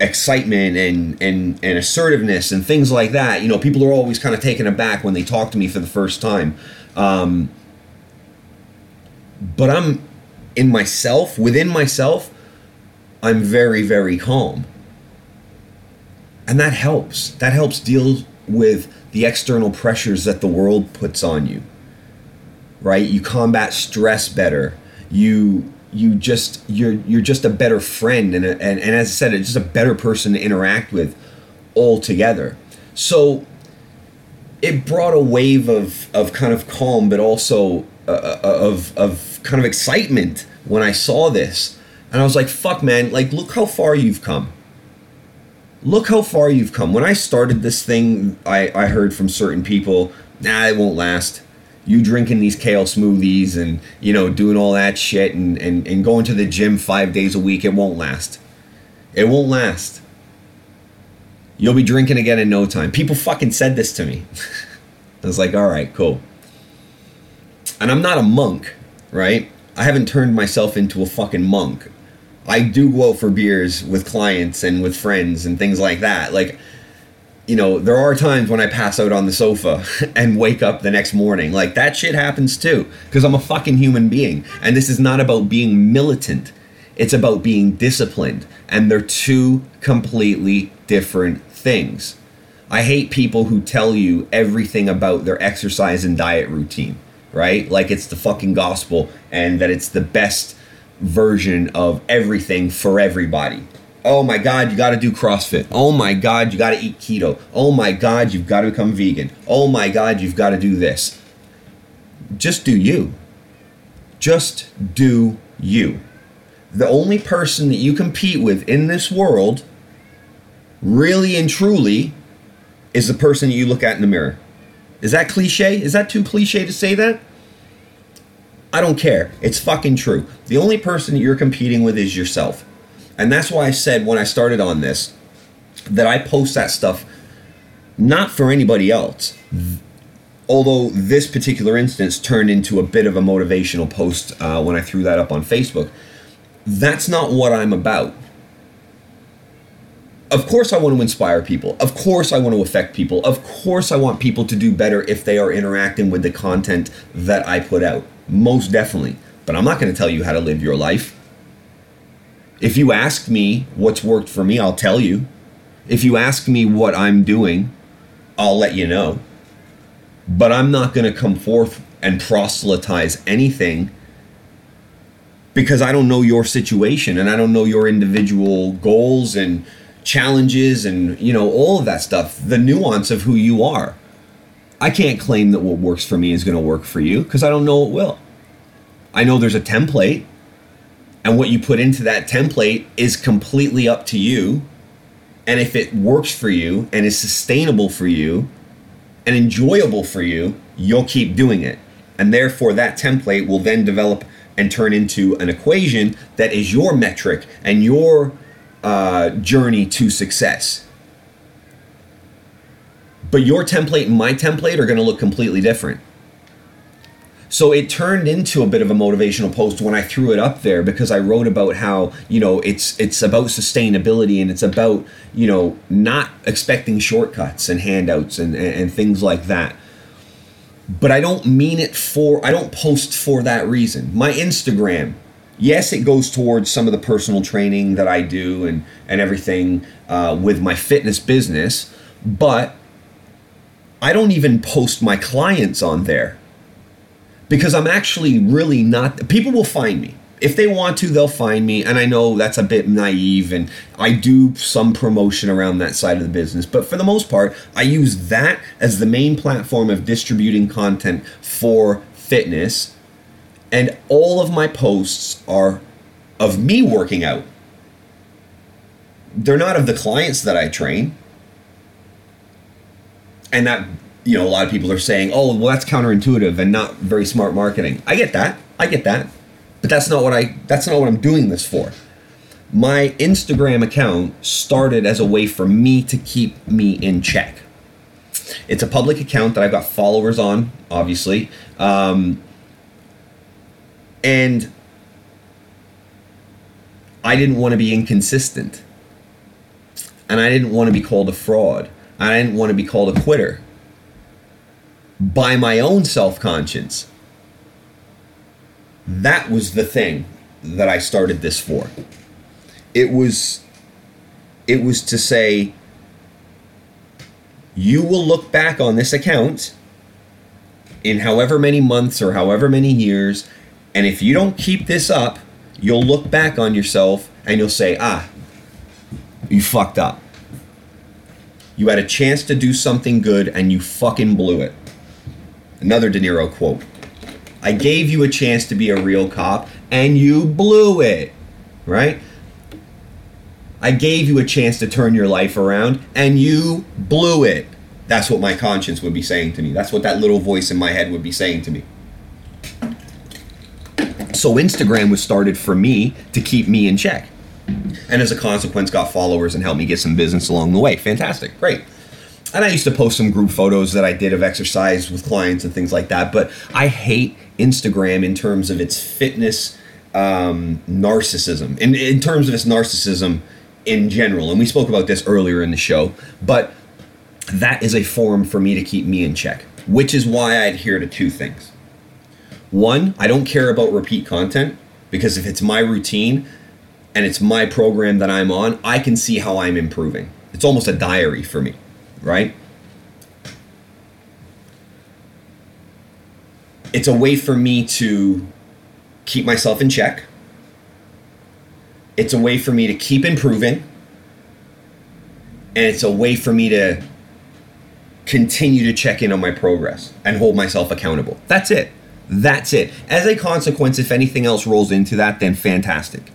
excitement and and and assertiveness and things like that. You know, people are always kind of taken aback when they talk to me for the first time. Um, but I'm in myself, within myself, I'm very very calm. And that helps. That helps deal with the external pressures that the world puts on you. Right? You combat stress better. You you just you're you're just a better friend and a, and, and as I said, it's just a better person to interact with altogether. So it brought a wave of of kind of calm, but also uh, uh, of of kind of excitement when I saw this, and I was like, "Fuck, man! Like, look how far you've come." Look how far you've come. When I started this thing, I, I heard from certain people, nah, it won't last. You drinking these kale smoothies and you know doing all that shit and, and, and going to the gym five days a week it won't last. It won't last. You'll be drinking again in no time. People fucking said this to me. I was like all right cool. And i'm not a monk right? I haven't turned myself into a fucking monk i do go out for beers with clients and with friends and things like that like you know, there are times when I pass out on the sofa and wake up the next morning. Like that shit happens too, because I'm a fucking human being. And this is not about being militant, it's about being disciplined. And they're two completely different things. I hate people who tell you everything about their exercise and diet routine, right? Like it's the fucking gospel and that it's the best version of everything for everybody. Oh my God, you got to do CrossFit. Oh my God, you got to eat keto. Oh my God, you've got to become vegan. Oh my God, you've got to do this. Just do you. Just do you. The only person that you compete with in this world, really and truly, is the person you look at in the mirror. Is that cliche? Is that too cliche to say that? I don't care. It's fucking true. The only person that you're competing with is yourself. And that's why I said when I started on this that I post that stuff not for anybody else. Although this particular instance turned into a bit of a motivational post uh, when I threw that up on Facebook, that's not what I'm about. Of course, I want to inspire people. Of course, I want to affect people. Of course, I want people to do better if they are interacting with the content that I put out. Most definitely. But I'm not going to tell you how to live your life. If you ask me what's worked for me, I'll tell you. If you ask me what I'm doing, I'll let you know. But I'm not going to come forth and proselytize anything because I don't know your situation and I don't know your individual goals and challenges and you know all of that stuff, the nuance of who you are. I can't claim that what works for me is going to work for you because I don't know it will. I know there's a template and what you put into that template is completely up to you. And if it works for you and is sustainable for you and enjoyable for you, you'll keep doing it. And therefore, that template will then develop and turn into an equation that is your metric and your uh, journey to success. But your template and my template are going to look completely different. So it turned into a bit of a motivational post when I threw it up there because I wrote about how, you know, it's it's about sustainability and it's about, you know, not expecting shortcuts and handouts and, and, and things like that. But I don't mean it for I don't post for that reason. My Instagram, yes, it goes towards some of the personal training that I do and and everything uh, with my fitness business, but I don't even post my clients on there because I'm actually really not. People will find me. If they want to, they'll find me. And I know that's a bit naive, and I do some promotion around that side of the business. But for the most part, I use that as the main platform of distributing content for fitness. And all of my posts are of me working out. They're not of the clients that I train. And that you know, a lot of people are saying, "Oh, well, that's counterintuitive and not very smart marketing." I get that. I get that. But that's not what I that's not what I'm doing this for. My Instagram account started as a way for me to keep me in check. It's a public account that I've got followers on, obviously. Um, and I didn't want to be inconsistent. And I didn't want to be called a fraud. I didn't want to be called a quitter by my own self conscience. That was the thing that I started this for. It was it was to say you will look back on this account in however many months or however many years and if you don't keep this up, you'll look back on yourself and you'll say, "Ah, you fucked up. You had a chance to do something good and you fucking blew it." Another De Niro quote. I gave you a chance to be a real cop and you blew it. Right? I gave you a chance to turn your life around and you blew it. That's what my conscience would be saying to me. That's what that little voice in my head would be saying to me. So Instagram was started for me to keep me in check. And as a consequence, got followers and helped me get some business along the way. Fantastic. Great and I used to post some group photos that I did of exercise with clients and things like that. But I hate Instagram in terms of its fitness um, narcissism, in, in terms of its narcissism in general. And we spoke about this earlier in the show. But that is a form for me to keep me in check, which is why I adhere to two things. One, I don't care about repeat content because if it's my routine and it's my program that I'm on, I can see how I'm improving. It's almost a diary for me right? It's a way for me to keep myself in check. It's a way for me to keep improving. And it's a way for me to continue to check in on my progress and hold myself accountable. That's it. That's it. As a consequence, if anything else rolls into that, then fantastic.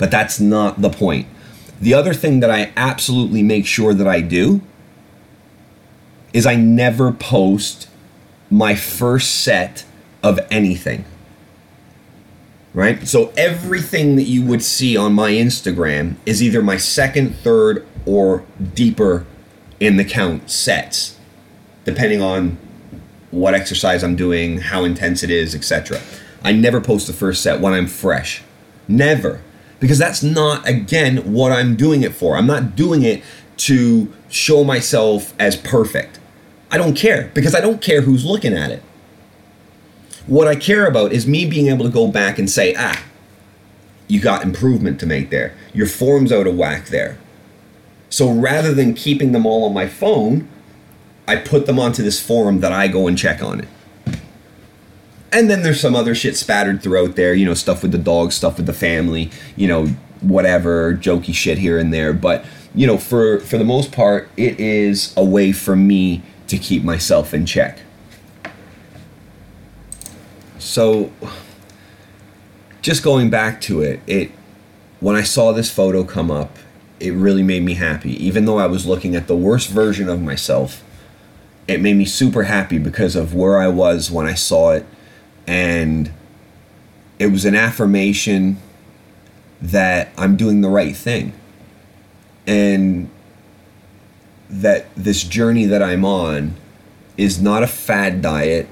But that's not the point. The other thing that I absolutely make sure that I do is I never post my first set of anything. Right? So everything that you would see on my Instagram is either my second, third, or deeper in the count sets, depending on what exercise I'm doing, how intense it is, etc. I never post the first set when I'm fresh. Never. Because that's not, again, what I'm doing it for. I'm not doing it to show myself as perfect. I don't care because I don't care who's looking at it. What I care about is me being able to go back and say, ah, you got improvement to make there. Your form's out of whack there. So rather than keeping them all on my phone, I put them onto this forum that I go and check on it. And then there's some other shit spattered throughout there, you know, stuff with the dog, stuff with the family, you know, whatever, jokey shit here and there. But, you know, for for the most part, it is a way for me to keep myself in check. So just going back to it, it when I saw this photo come up, it really made me happy. Even though I was looking at the worst version of myself, it made me super happy because of where I was when I saw it and it was an affirmation that I'm doing the right thing. And that this journey that I'm on is not a fad diet.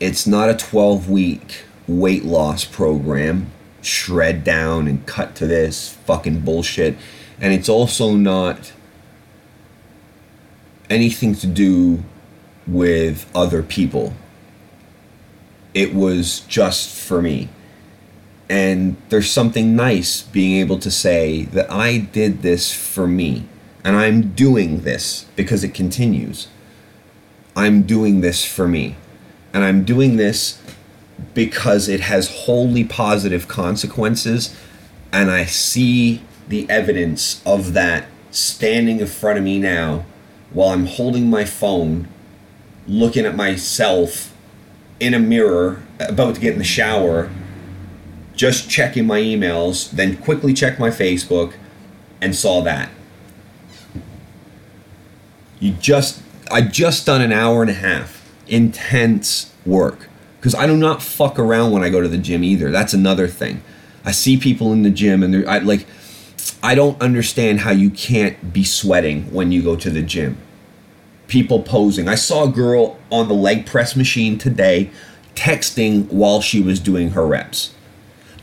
It's not a 12 week weight loss program, shred down and cut to this fucking bullshit. And it's also not anything to do with other people. It was just for me. And there's something nice being able to say that I did this for me and I'm doing this because it continues. I'm doing this for me. And I'm doing this because it has wholly positive consequences. And I see the evidence of that standing in front of me now while I'm holding my phone, looking at myself in a mirror, about to get in the shower, just checking my emails, then quickly check my Facebook, and saw that. You just I just done an hour and a half intense work because I do not fuck around when I go to the gym either. That's another thing. I see people in the gym and they're I, like I don't understand how you can't be sweating when you go to the gym. People posing. I saw a girl on the leg press machine today texting while she was doing her reps.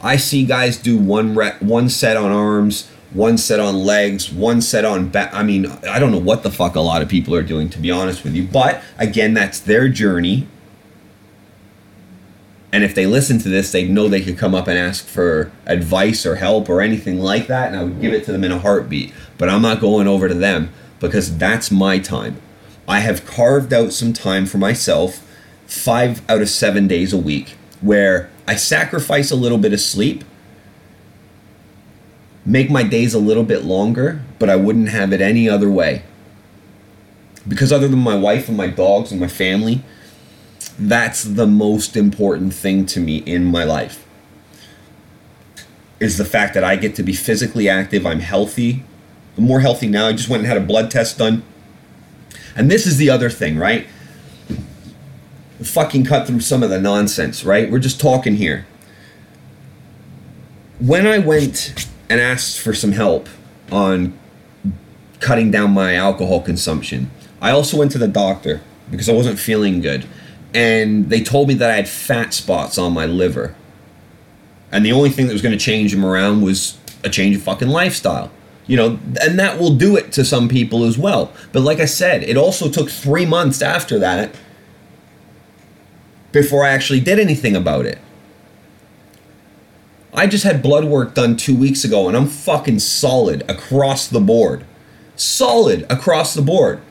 I see guys do one rep, one set on arms, one set on legs, one set on back. I mean, I don't know what the fuck a lot of people are doing, to be honest with you. But again, that's their journey. And if they listen to this, they know they could come up and ask for advice or help or anything like that, and I would give it to them in a heartbeat. But I'm not going over to them because that's my time. I have carved out some time for myself, five out of seven days a week, where I sacrifice a little bit of sleep, make my days a little bit longer, but I wouldn't have it any other way. Because other than my wife and my dogs and my family, that's the most important thing to me in my life. Is the fact that I get to be physically active, I'm healthy. I'm more healthy now. I just went and had a blood test done. And this is the other thing, right? Fucking cut through some of the nonsense, right? We're just talking here. When I went and asked for some help on cutting down my alcohol consumption, I also went to the doctor because I wasn't feeling good. And they told me that I had fat spots on my liver. And the only thing that was going to change them around was a change of fucking lifestyle you know and that will do it to some people as well. But like i said it also took three months after that before i actually did anything about it. I just had blood work done two weeks ago and i'm fucking solid across the board. Solid across the board.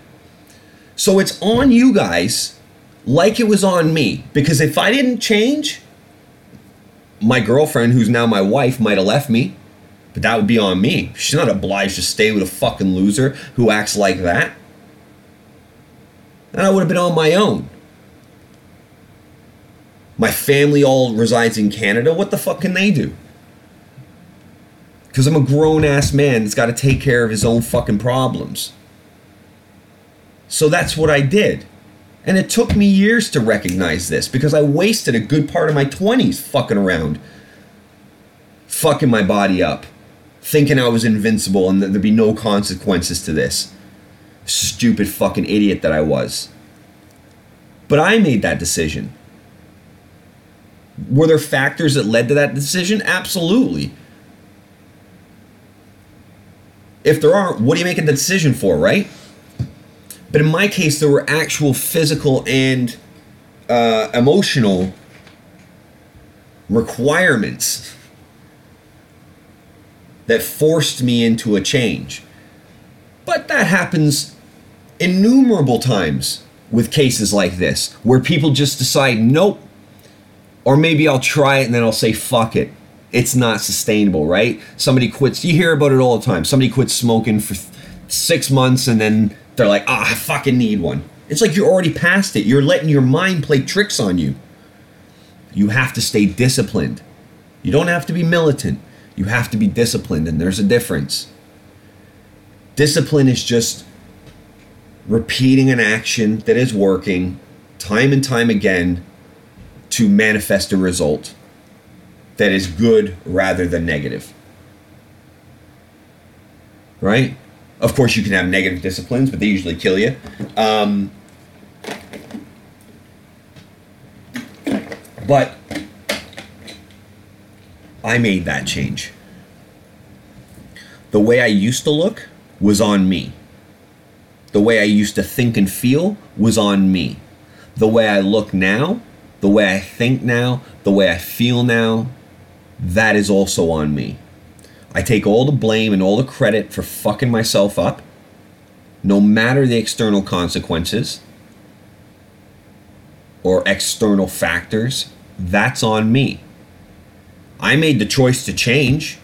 So it's on you guys like it was on me because if i didn't change my girlfriend who's now my wife might have left me but that would be on me. She's not obliged to stay with a fucking loser who acts like that. And I would have been on my own. My family all resides in Canada. What the fuck can they do? Because I'm a grown ass man that's got to take care of his own fucking problems. So that's what I did. And it took me years to recognize this because I wasted a good part of my 20s fucking around, fucking my body up thinking I was invincible and that there'd be no consequences to this. Stupid fucking idiot that I was. But I made that decision. Were there factors that led to that decision? Absolutely. If there aren't, what are you making the decision for, right? But in my case, there were actual physical and uh, emotional requirements that forced me into a change. But that happens innumerable times with cases like this, where people just decide, nope, or maybe I'll try it and then I'll say, fuck it. It's not sustainable, right? Somebody quits, you hear about it all the time. Somebody quits smoking for six months and then they're like, ah, oh, I fucking need one. It's like you're already past it. You're letting your mind play tricks on you. You have to stay disciplined. You don't have to be militant. You have to be disciplined, and there's a difference. Discipline is just repeating an action that is working time and time again to manifest a result that is good rather than negative. Right? Of course, you can have negative disciplines, but they usually kill you. Um, but I made that change. The way I used to look was on me. The way I used to think and feel was on me. The way I look now, the way I think now, the way I feel now, that is also on me. I take all the blame and all the credit for fucking myself up, no matter the external consequences or external factors. That's on me. I made the choice to change,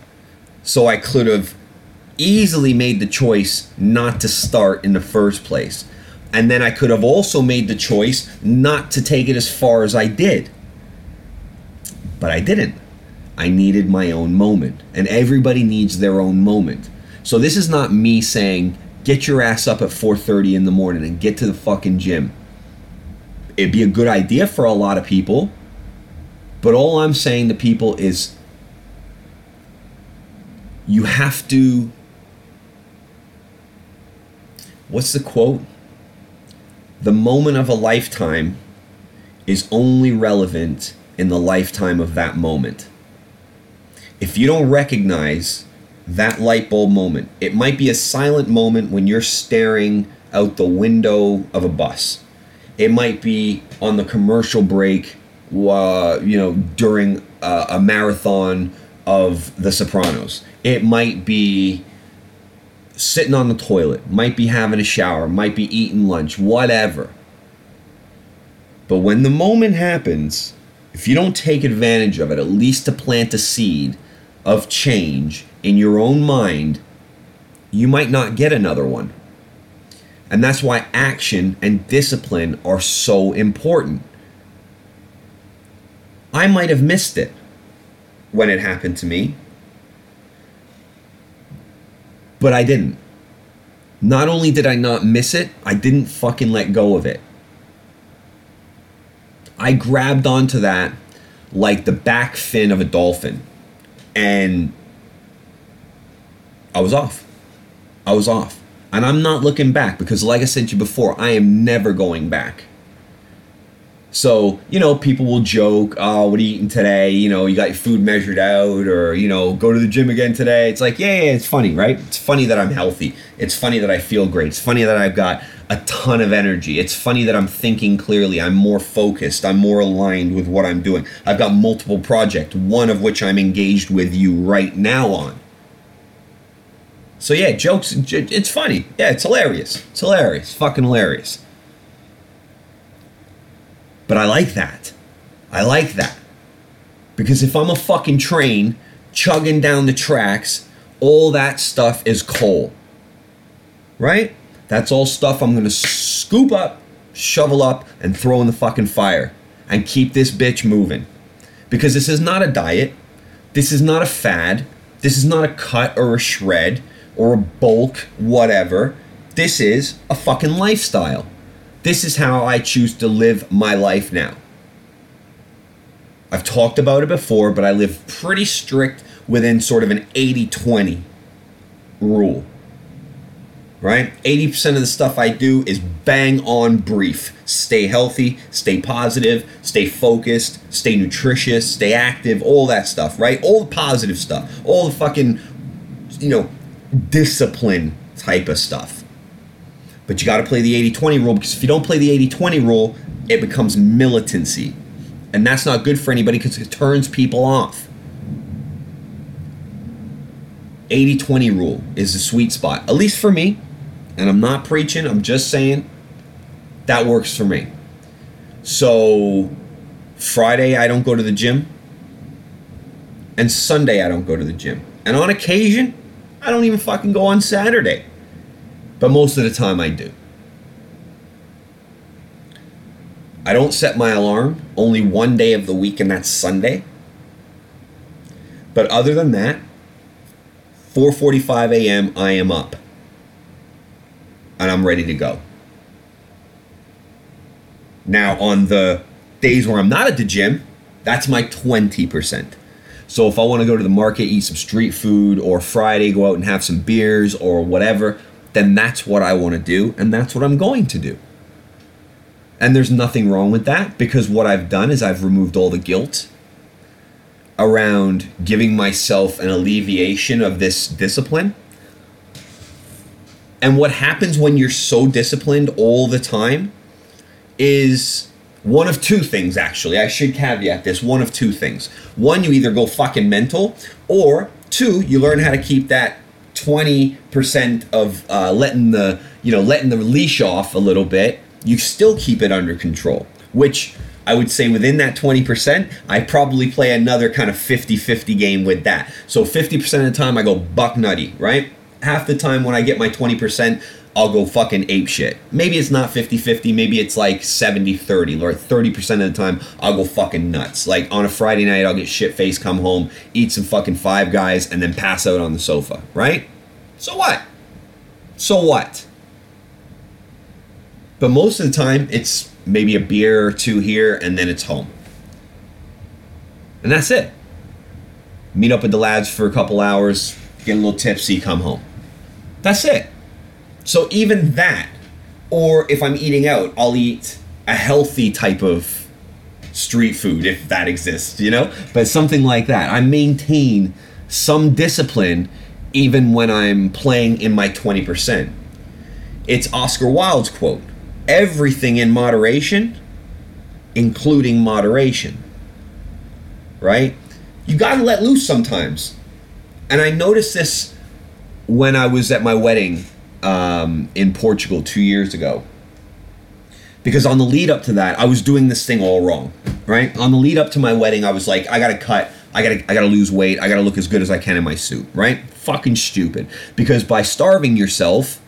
so I could have easily made the choice not to start in the first place. And then I could have also made the choice not to take it as far as I did. But I didn't. I needed my own moment. And everybody needs their own moment. So this is not me saying, get your ass up at 4:30 in the morning and get to the fucking gym. It'd be a good idea for a lot of people, but all I'm saying to people is you have to. What's the quote? the moment of a lifetime is only relevant in the lifetime of that moment. If you don't recognize that light bulb moment, it might be a silent moment when you're staring out the window of a bus. It might be on the commercial break, uh, you know, during a, a marathon of The Sopranos. It might be sitting on the toilet, might be having a shower, might be eating lunch, whatever. But when the moment happens, if you don't take advantage of it, at least to plant a seed of change in your own mind, you might not get another one. And that's why action and discipline are so important. I might have missed it when it happened to me, but I didn't. Not only did I not miss it, I didn't fucking let go of it. I grabbed onto that like the back fin of a dolphin. And I was off. I was off. And I'm not looking back because, like I said to you before, I am never going back. So, you know, people will joke, oh, what are you eating today? You know, you got your food measured out, or, you know, go to the gym again today. It's like, yeah, yeah, it's funny, right? It's funny that I'm healthy. It's funny that I feel great. It's funny that I've got a ton of energy. It's funny that I'm thinking clearly. I'm more focused. I'm more aligned with what I'm doing. I've got multiple projects, one of which I'm engaged with you right now on. So, yeah, jokes, it's funny. Yeah, it's hilarious. It's hilarious. Fucking hilarious. But I like that. I like that. Because if I'm a fucking train chugging down the tracks, all that stuff is coal. Right? That's all stuff I'm gonna scoop up, shovel up, and throw in the fucking fire and keep this bitch moving. Because this is not a diet. This is not a fad. This is not a cut or a shred or a bulk, whatever. This is a fucking lifestyle. This is how I choose to live my life now. I've talked about it before, but I live pretty strict within sort of an 80 20 rule. Right? 80% of the stuff I do is bang on brief. Stay healthy, stay positive, stay focused, stay nutritious, stay active, all that stuff, right? All the positive stuff, all the fucking, you know, discipline type of stuff. But you got to play the 80 20 rule because if you don't play the 80 20 rule, it becomes militancy. And that's not good for anybody because it turns people off. 80 20 rule is the sweet spot, at least for me. And I'm not preaching, I'm just saying that works for me. So, Friday, I don't go to the gym. And Sunday, I don't go to the gym. And on occasion, I don't even fucking go on Saturday. But most of the time I do. I don't set my alarm only one day of the week, and that's Sunday. But other than that, 4:45 a.m. I am up. And I'm ready to go. Now on the days where I'm not at the gym, that's my 20%. So if I want to go to the market, eat some street food, or Friday go out and have some beers or whatever, then that's what I want to do and that's what I'm going to do. And there's nothing wrong with that because what I've done is I've removed all the guilt around giving myself an alleviation of this discipline. And what happens when you're so disciplined all the time is one of two things, actually. I should caveat this one of two things. One, you either go fucking mental, or two, you learn how to keep that 20% of uh, letting the you know letting the leash off a little bit you still keep it under control which i would say within that 20% i probably play another kind of 50-50 game with that. So 50% of the time i go buck nutty right? Half the time when i get my 20% I'll go fucking ape shit. Maybe it's not 50 50, maybe it's like 70 30, or 30% of the time I'll go fucking nuts. Like on a Friday night, I'll get shit faced, come home, eat some fucking five guys, and then pass out on the sofa, right? So what? So what? But most of the time, it's maybe a beer or two here, and then it's home. And that's it. Meet up with the lads for a couple hours, get a little tipsy, come home. That's it. So even that Or if I'm eating out, I'll eat a healthy type of street food if that exists, you know? But something like that. I maintain some discipline even when I'm playing in my 20%. It's Oscar Wilde's quote everything in moderation, including moderation. Right? You gotta let loose sometimes. And I noticed this when I was at my wedding um, in Portugal two years ago. Because on the lead up to that, I was doing this thing all wrong, right? On the lead up to my wedding, I was like, I gotta cut, I gotta, I gotta lose weight, I gotta look as good as I can in my suit, right? Fucking stupid. Because by starving yourself,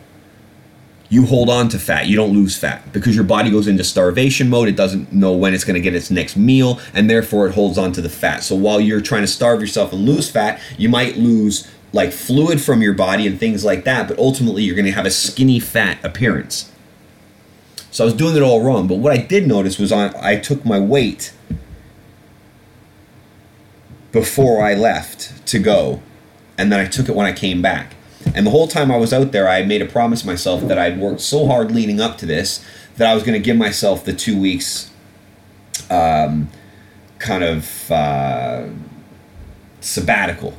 you hold on to fat. You don't lose fat because your body goes into starvation mode. It doesn't know when it's going to get its next meal, and therefore it holds on to the fat. So while you're trying to starve yourself and lose fat, you might lose like fluid from your body and things like that, but ultimately you're going to have a skinny fat appearance. So I was doing it all wrong. But what I did notice was I, I took my weight before I left to go, and then I took it when I came back. And the whole time I was out there, I made a promise myself that I'd worked so hard leading up to this that I was going to give myself the two weeks um, kind of uh, sabbatical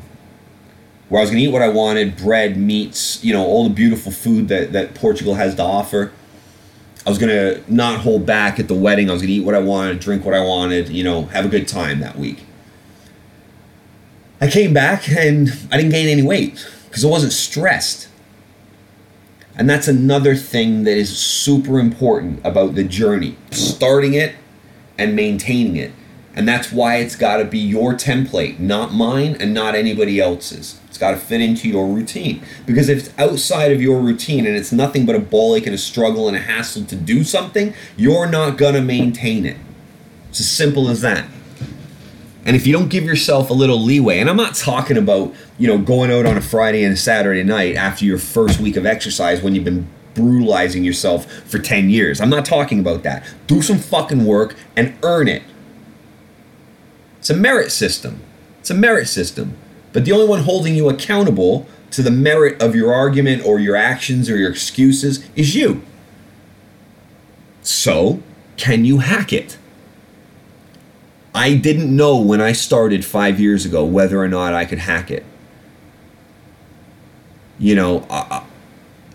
where I was to eat what I wanted bread, meats, you know, all the beautiful food that, that Portugal has to offer. I was to not hold back at the wedding. I was to eat what I wanted, drink what I wanted, you know, have a good time that week. I came back and I didn't gain any weight because I wasn't stressed. And that's another thing that is super important about the journey starting it and maintaining it. And that's why it's got to be your template, not mine and not anybody else's. It's got to fit into your routine. Because if it's outside of your routine and it's nothing but a ball ache and a struggle and a hassle to do something, you're not going to maintain it. It's as simple as that. And if you don't give yourself a little leeway, and I'm not talking about, you know, going out on a Friday and a Saturday night after your first week of exercise when you've been brutalizing yourself for 10 years. I'm not talking about that. Do some fucking work and earn it. It's a merit system. It's a merit system. But the only one holding you accountable to the merit of your argument or your actions or your excuses is you. So, can you hack it? I didn't know when I started five years ago whether or not I could hack it. You know, I,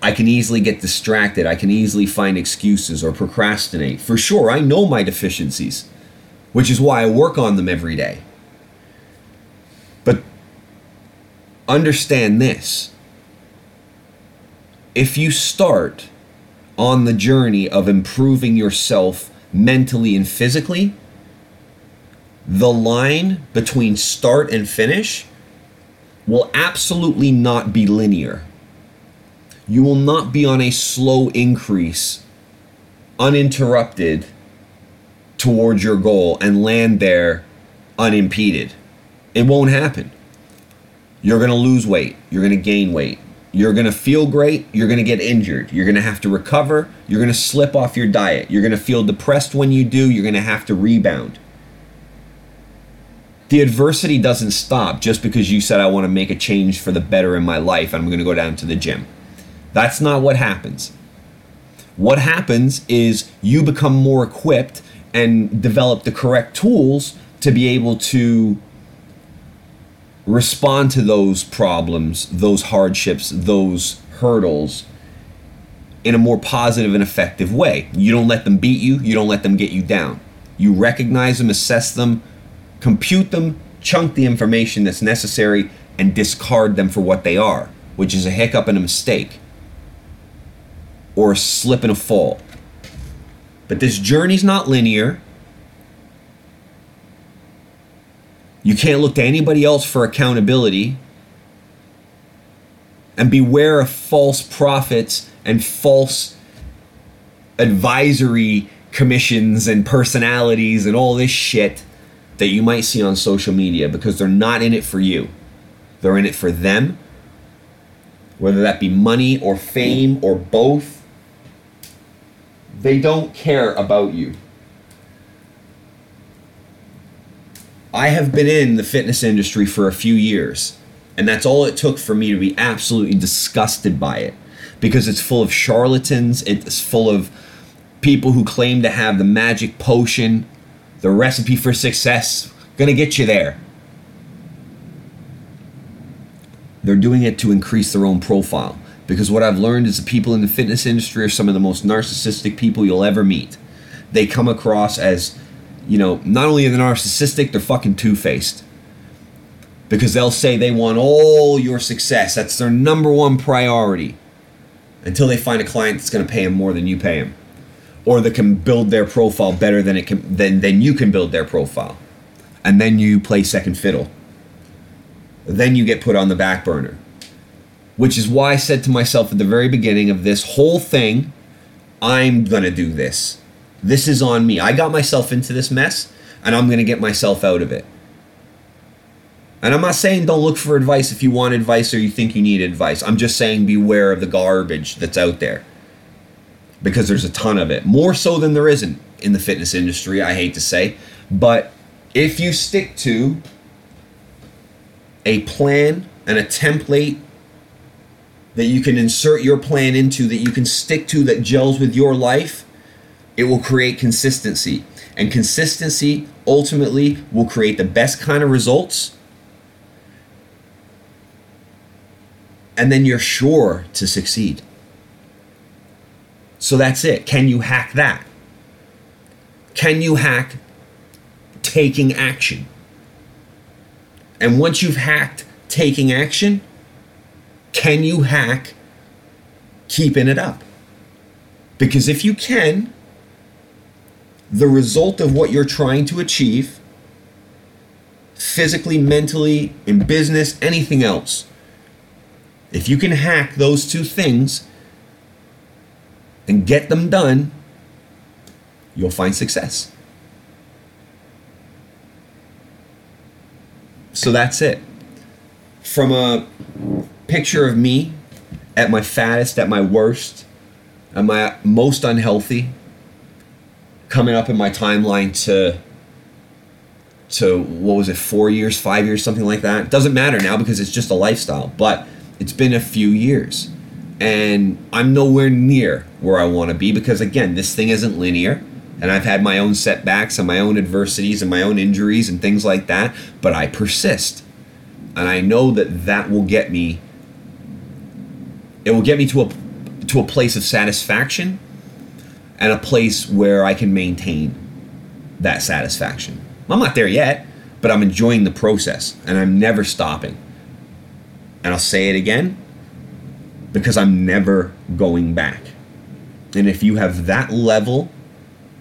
I can easily get distracted. I can easily find excuses or procrastinate. For sure, I know my deficiencies, which is why I work on them every day. But understand this if you start on the journey of improving yourself mentally and physically, the line between start and finish will absolutely not be linear. You will not be on a slow increase, uninterrupted towards your goal and land there unimpeded. It won't happen. You're going to lose weight, you're going to gain weight. You're going to feel great, you're going to get injured. You're going to have to recover, you're going to slip off your diet. You're going to feel depressed when you do, you're going to have to rebound the adversity doesn't stop just because you said I want to make a change for the better in my life and I'm going to go down to the gym. That's not what happens. What happens is you become more equipped and develop the correct tools to be able to respond to those problems, those hardships, those hurdles in a more positive and effective way. You don't let them beat you, you don't let them get you down. You recognize them, assess them, compute them, chunk the information that's necessary, and discard them for what they are, which is a hiccup and a mistake, or a slip and a fall. But this journey's not linear. You can't look to anybody else for accountability. And beware of false prophets and false advisory commissions and personalities and all this shit that you might see on social media because they're not in it for you. They're in it for them, whether that be money or fame or both. They don't care about you. I have been in the fitness industry for a few years, and that's all it took for me to be absolutely disgusted by it. because it's full of charlatans, it's full of people who claim to have the magic potion, the recipe for success, gonna get you there. They're doing it to increase their own profile. Because what I've learned is the people in the fitness industry are some of the most narcissistic people you'll ever meet. They come across as, you know, not only are they narcissistic, they're fucking two faced. Because they'll say they want all your success. That's their number one priority. Until they find a client that's going to pay them more than you pay them. Or that can build their profile better than it can than, than you can build their profile. And then you play second fiddle. Then you get put on the back burner which is why I said to myself at the very beginning of this whole thing, I'm going to do this. This is on me. I got myself into this mess and I'm going to get myself out of it. And I'm not saying don't look for advice if you want advice or you think you need advice. I'm just saying beware of the garbage that's out there. Because there's a ton of it. More so than there isn't in the fitness industry, I hate to say. But if you stick to a plan and a template that you can insert your plan into, that you can stick to, that gels with your life, it will create consistency. And consistency ultimately will create the best kind of results. And then you're sure to succeed. So that's it. Can you hack that? Can you hack taking action? And once you've hacked taking action, can you hack keeping it up? Because if you can, the result of what you're trying to achieve, physically, mentally, in business, anything else, if you can hack those two things and get them done, you'll find success. So that's it. From a picture of me at my fattest, at my worst, at my most unhealthy, coming up in my timeline to to what was it, four years, five years, something like that. Doesn't matter now because it's just a lifestyle. But it's been a few years. And I'm nowhere near where I want to be because again, this thing isn't linear. And I've had my own setbacks and my own adversities and my own injuries and things like that. But I persist. And I know that that will get me it will get me to a to a place of satisfaction and a place where I can maintain that satisfaction. I'm not there yet, but I'm enjoying the process and I'm never stopping. And I'll say it again because I'm never going back. And if you have that level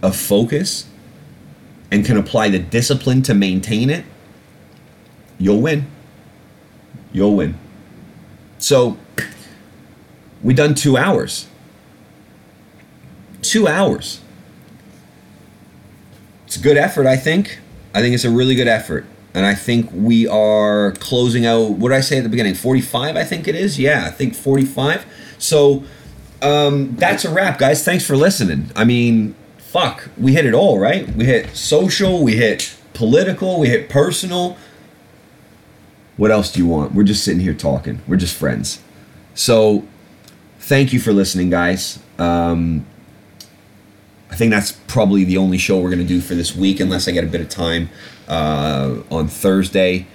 of focus and can apply the discipline to maintain it, you'll win. You'll win. So, we done two hours. Two hours. It's a good effort, I think. I think it's a really good effort. And I think we are closing out, what did I say at the beginning? 45, I think it is? Yeah, I think 45. So um, that's a wrap, guys. Thanks for listening. I mean, fuck, we hit it all, right? We hit social, we hit political, we hit personal. What else do you want? We're just sitting here talking. We're just friends. So thank you for listening, guys. Um, I think that's probably the only show we're going to do for this week, unless I get a bit of time uh, on Thursday.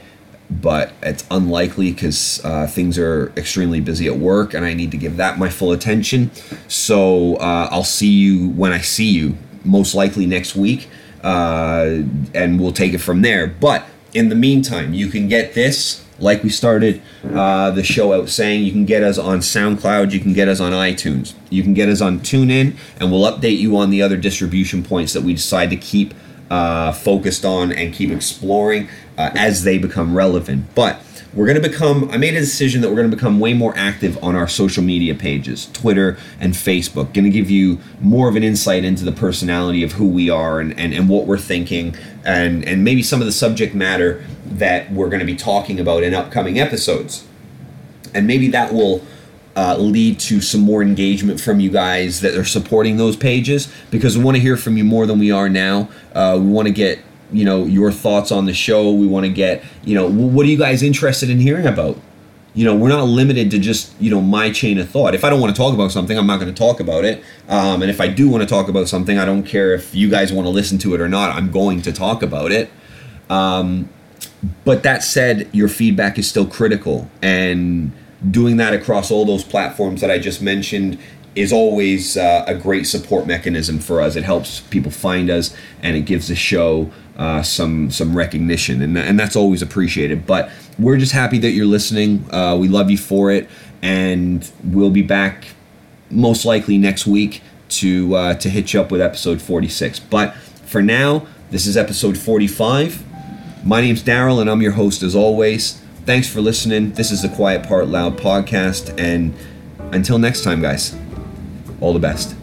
But it's unlikely because uh, things are extremely busy at work, and I need to give that my full attention. So uh, I'll see you when I see you, most likely next week, uh, and we'll take it from there. But in the meantime, you can get this like we started uh, the show out saying, you can get us on SoundCloud, you can get us on iTunes, you can get us on TuneIn, and we'll update you on the other distribution points that we decide to keep uh, focused on and keep exploring uh, as they become relevant. But we're going to become, I made a decision that we're going to become way more active on our social media pages, Twitter and Facebook. Going to give you more of an insight into the personality of who we are and, and, and what we're thinking, and, and maybe some of the subject matter that we're going to be talking about in upcoming episodes. And maybe that will uh, lead to some more engagement from you guys that are supporting those pages because we want to hear from you more than we are now. Uh, we want to get you know your thoughts on the show. We want to get you know what are you guys interested in hearing about? You know we're not limited to just you know my chain of thought. If i don't want to talk about something i'm not going to talk about it. Um, and if i do want to talk about something i don't care if you guys want to listen to it or not. I'm going to talk about it. Um, but that said your feedback is still critical. And doing that across all those platforms that i just mentioned is always uh, a great support mechanism for us. It helps people find us and it gives the show uh, some some recognition, and and that's always appreciated. But we're just happy that you're listening. Uh, we love you for it, and we'll be back most likely next week to uh, to hit you up with episode 46. But for now, this is episode 45. My name's Daryl, and I'm your host as always. Thanks for listening. This is the Quiet Part Loud podcast, and until next time, guys, all the best.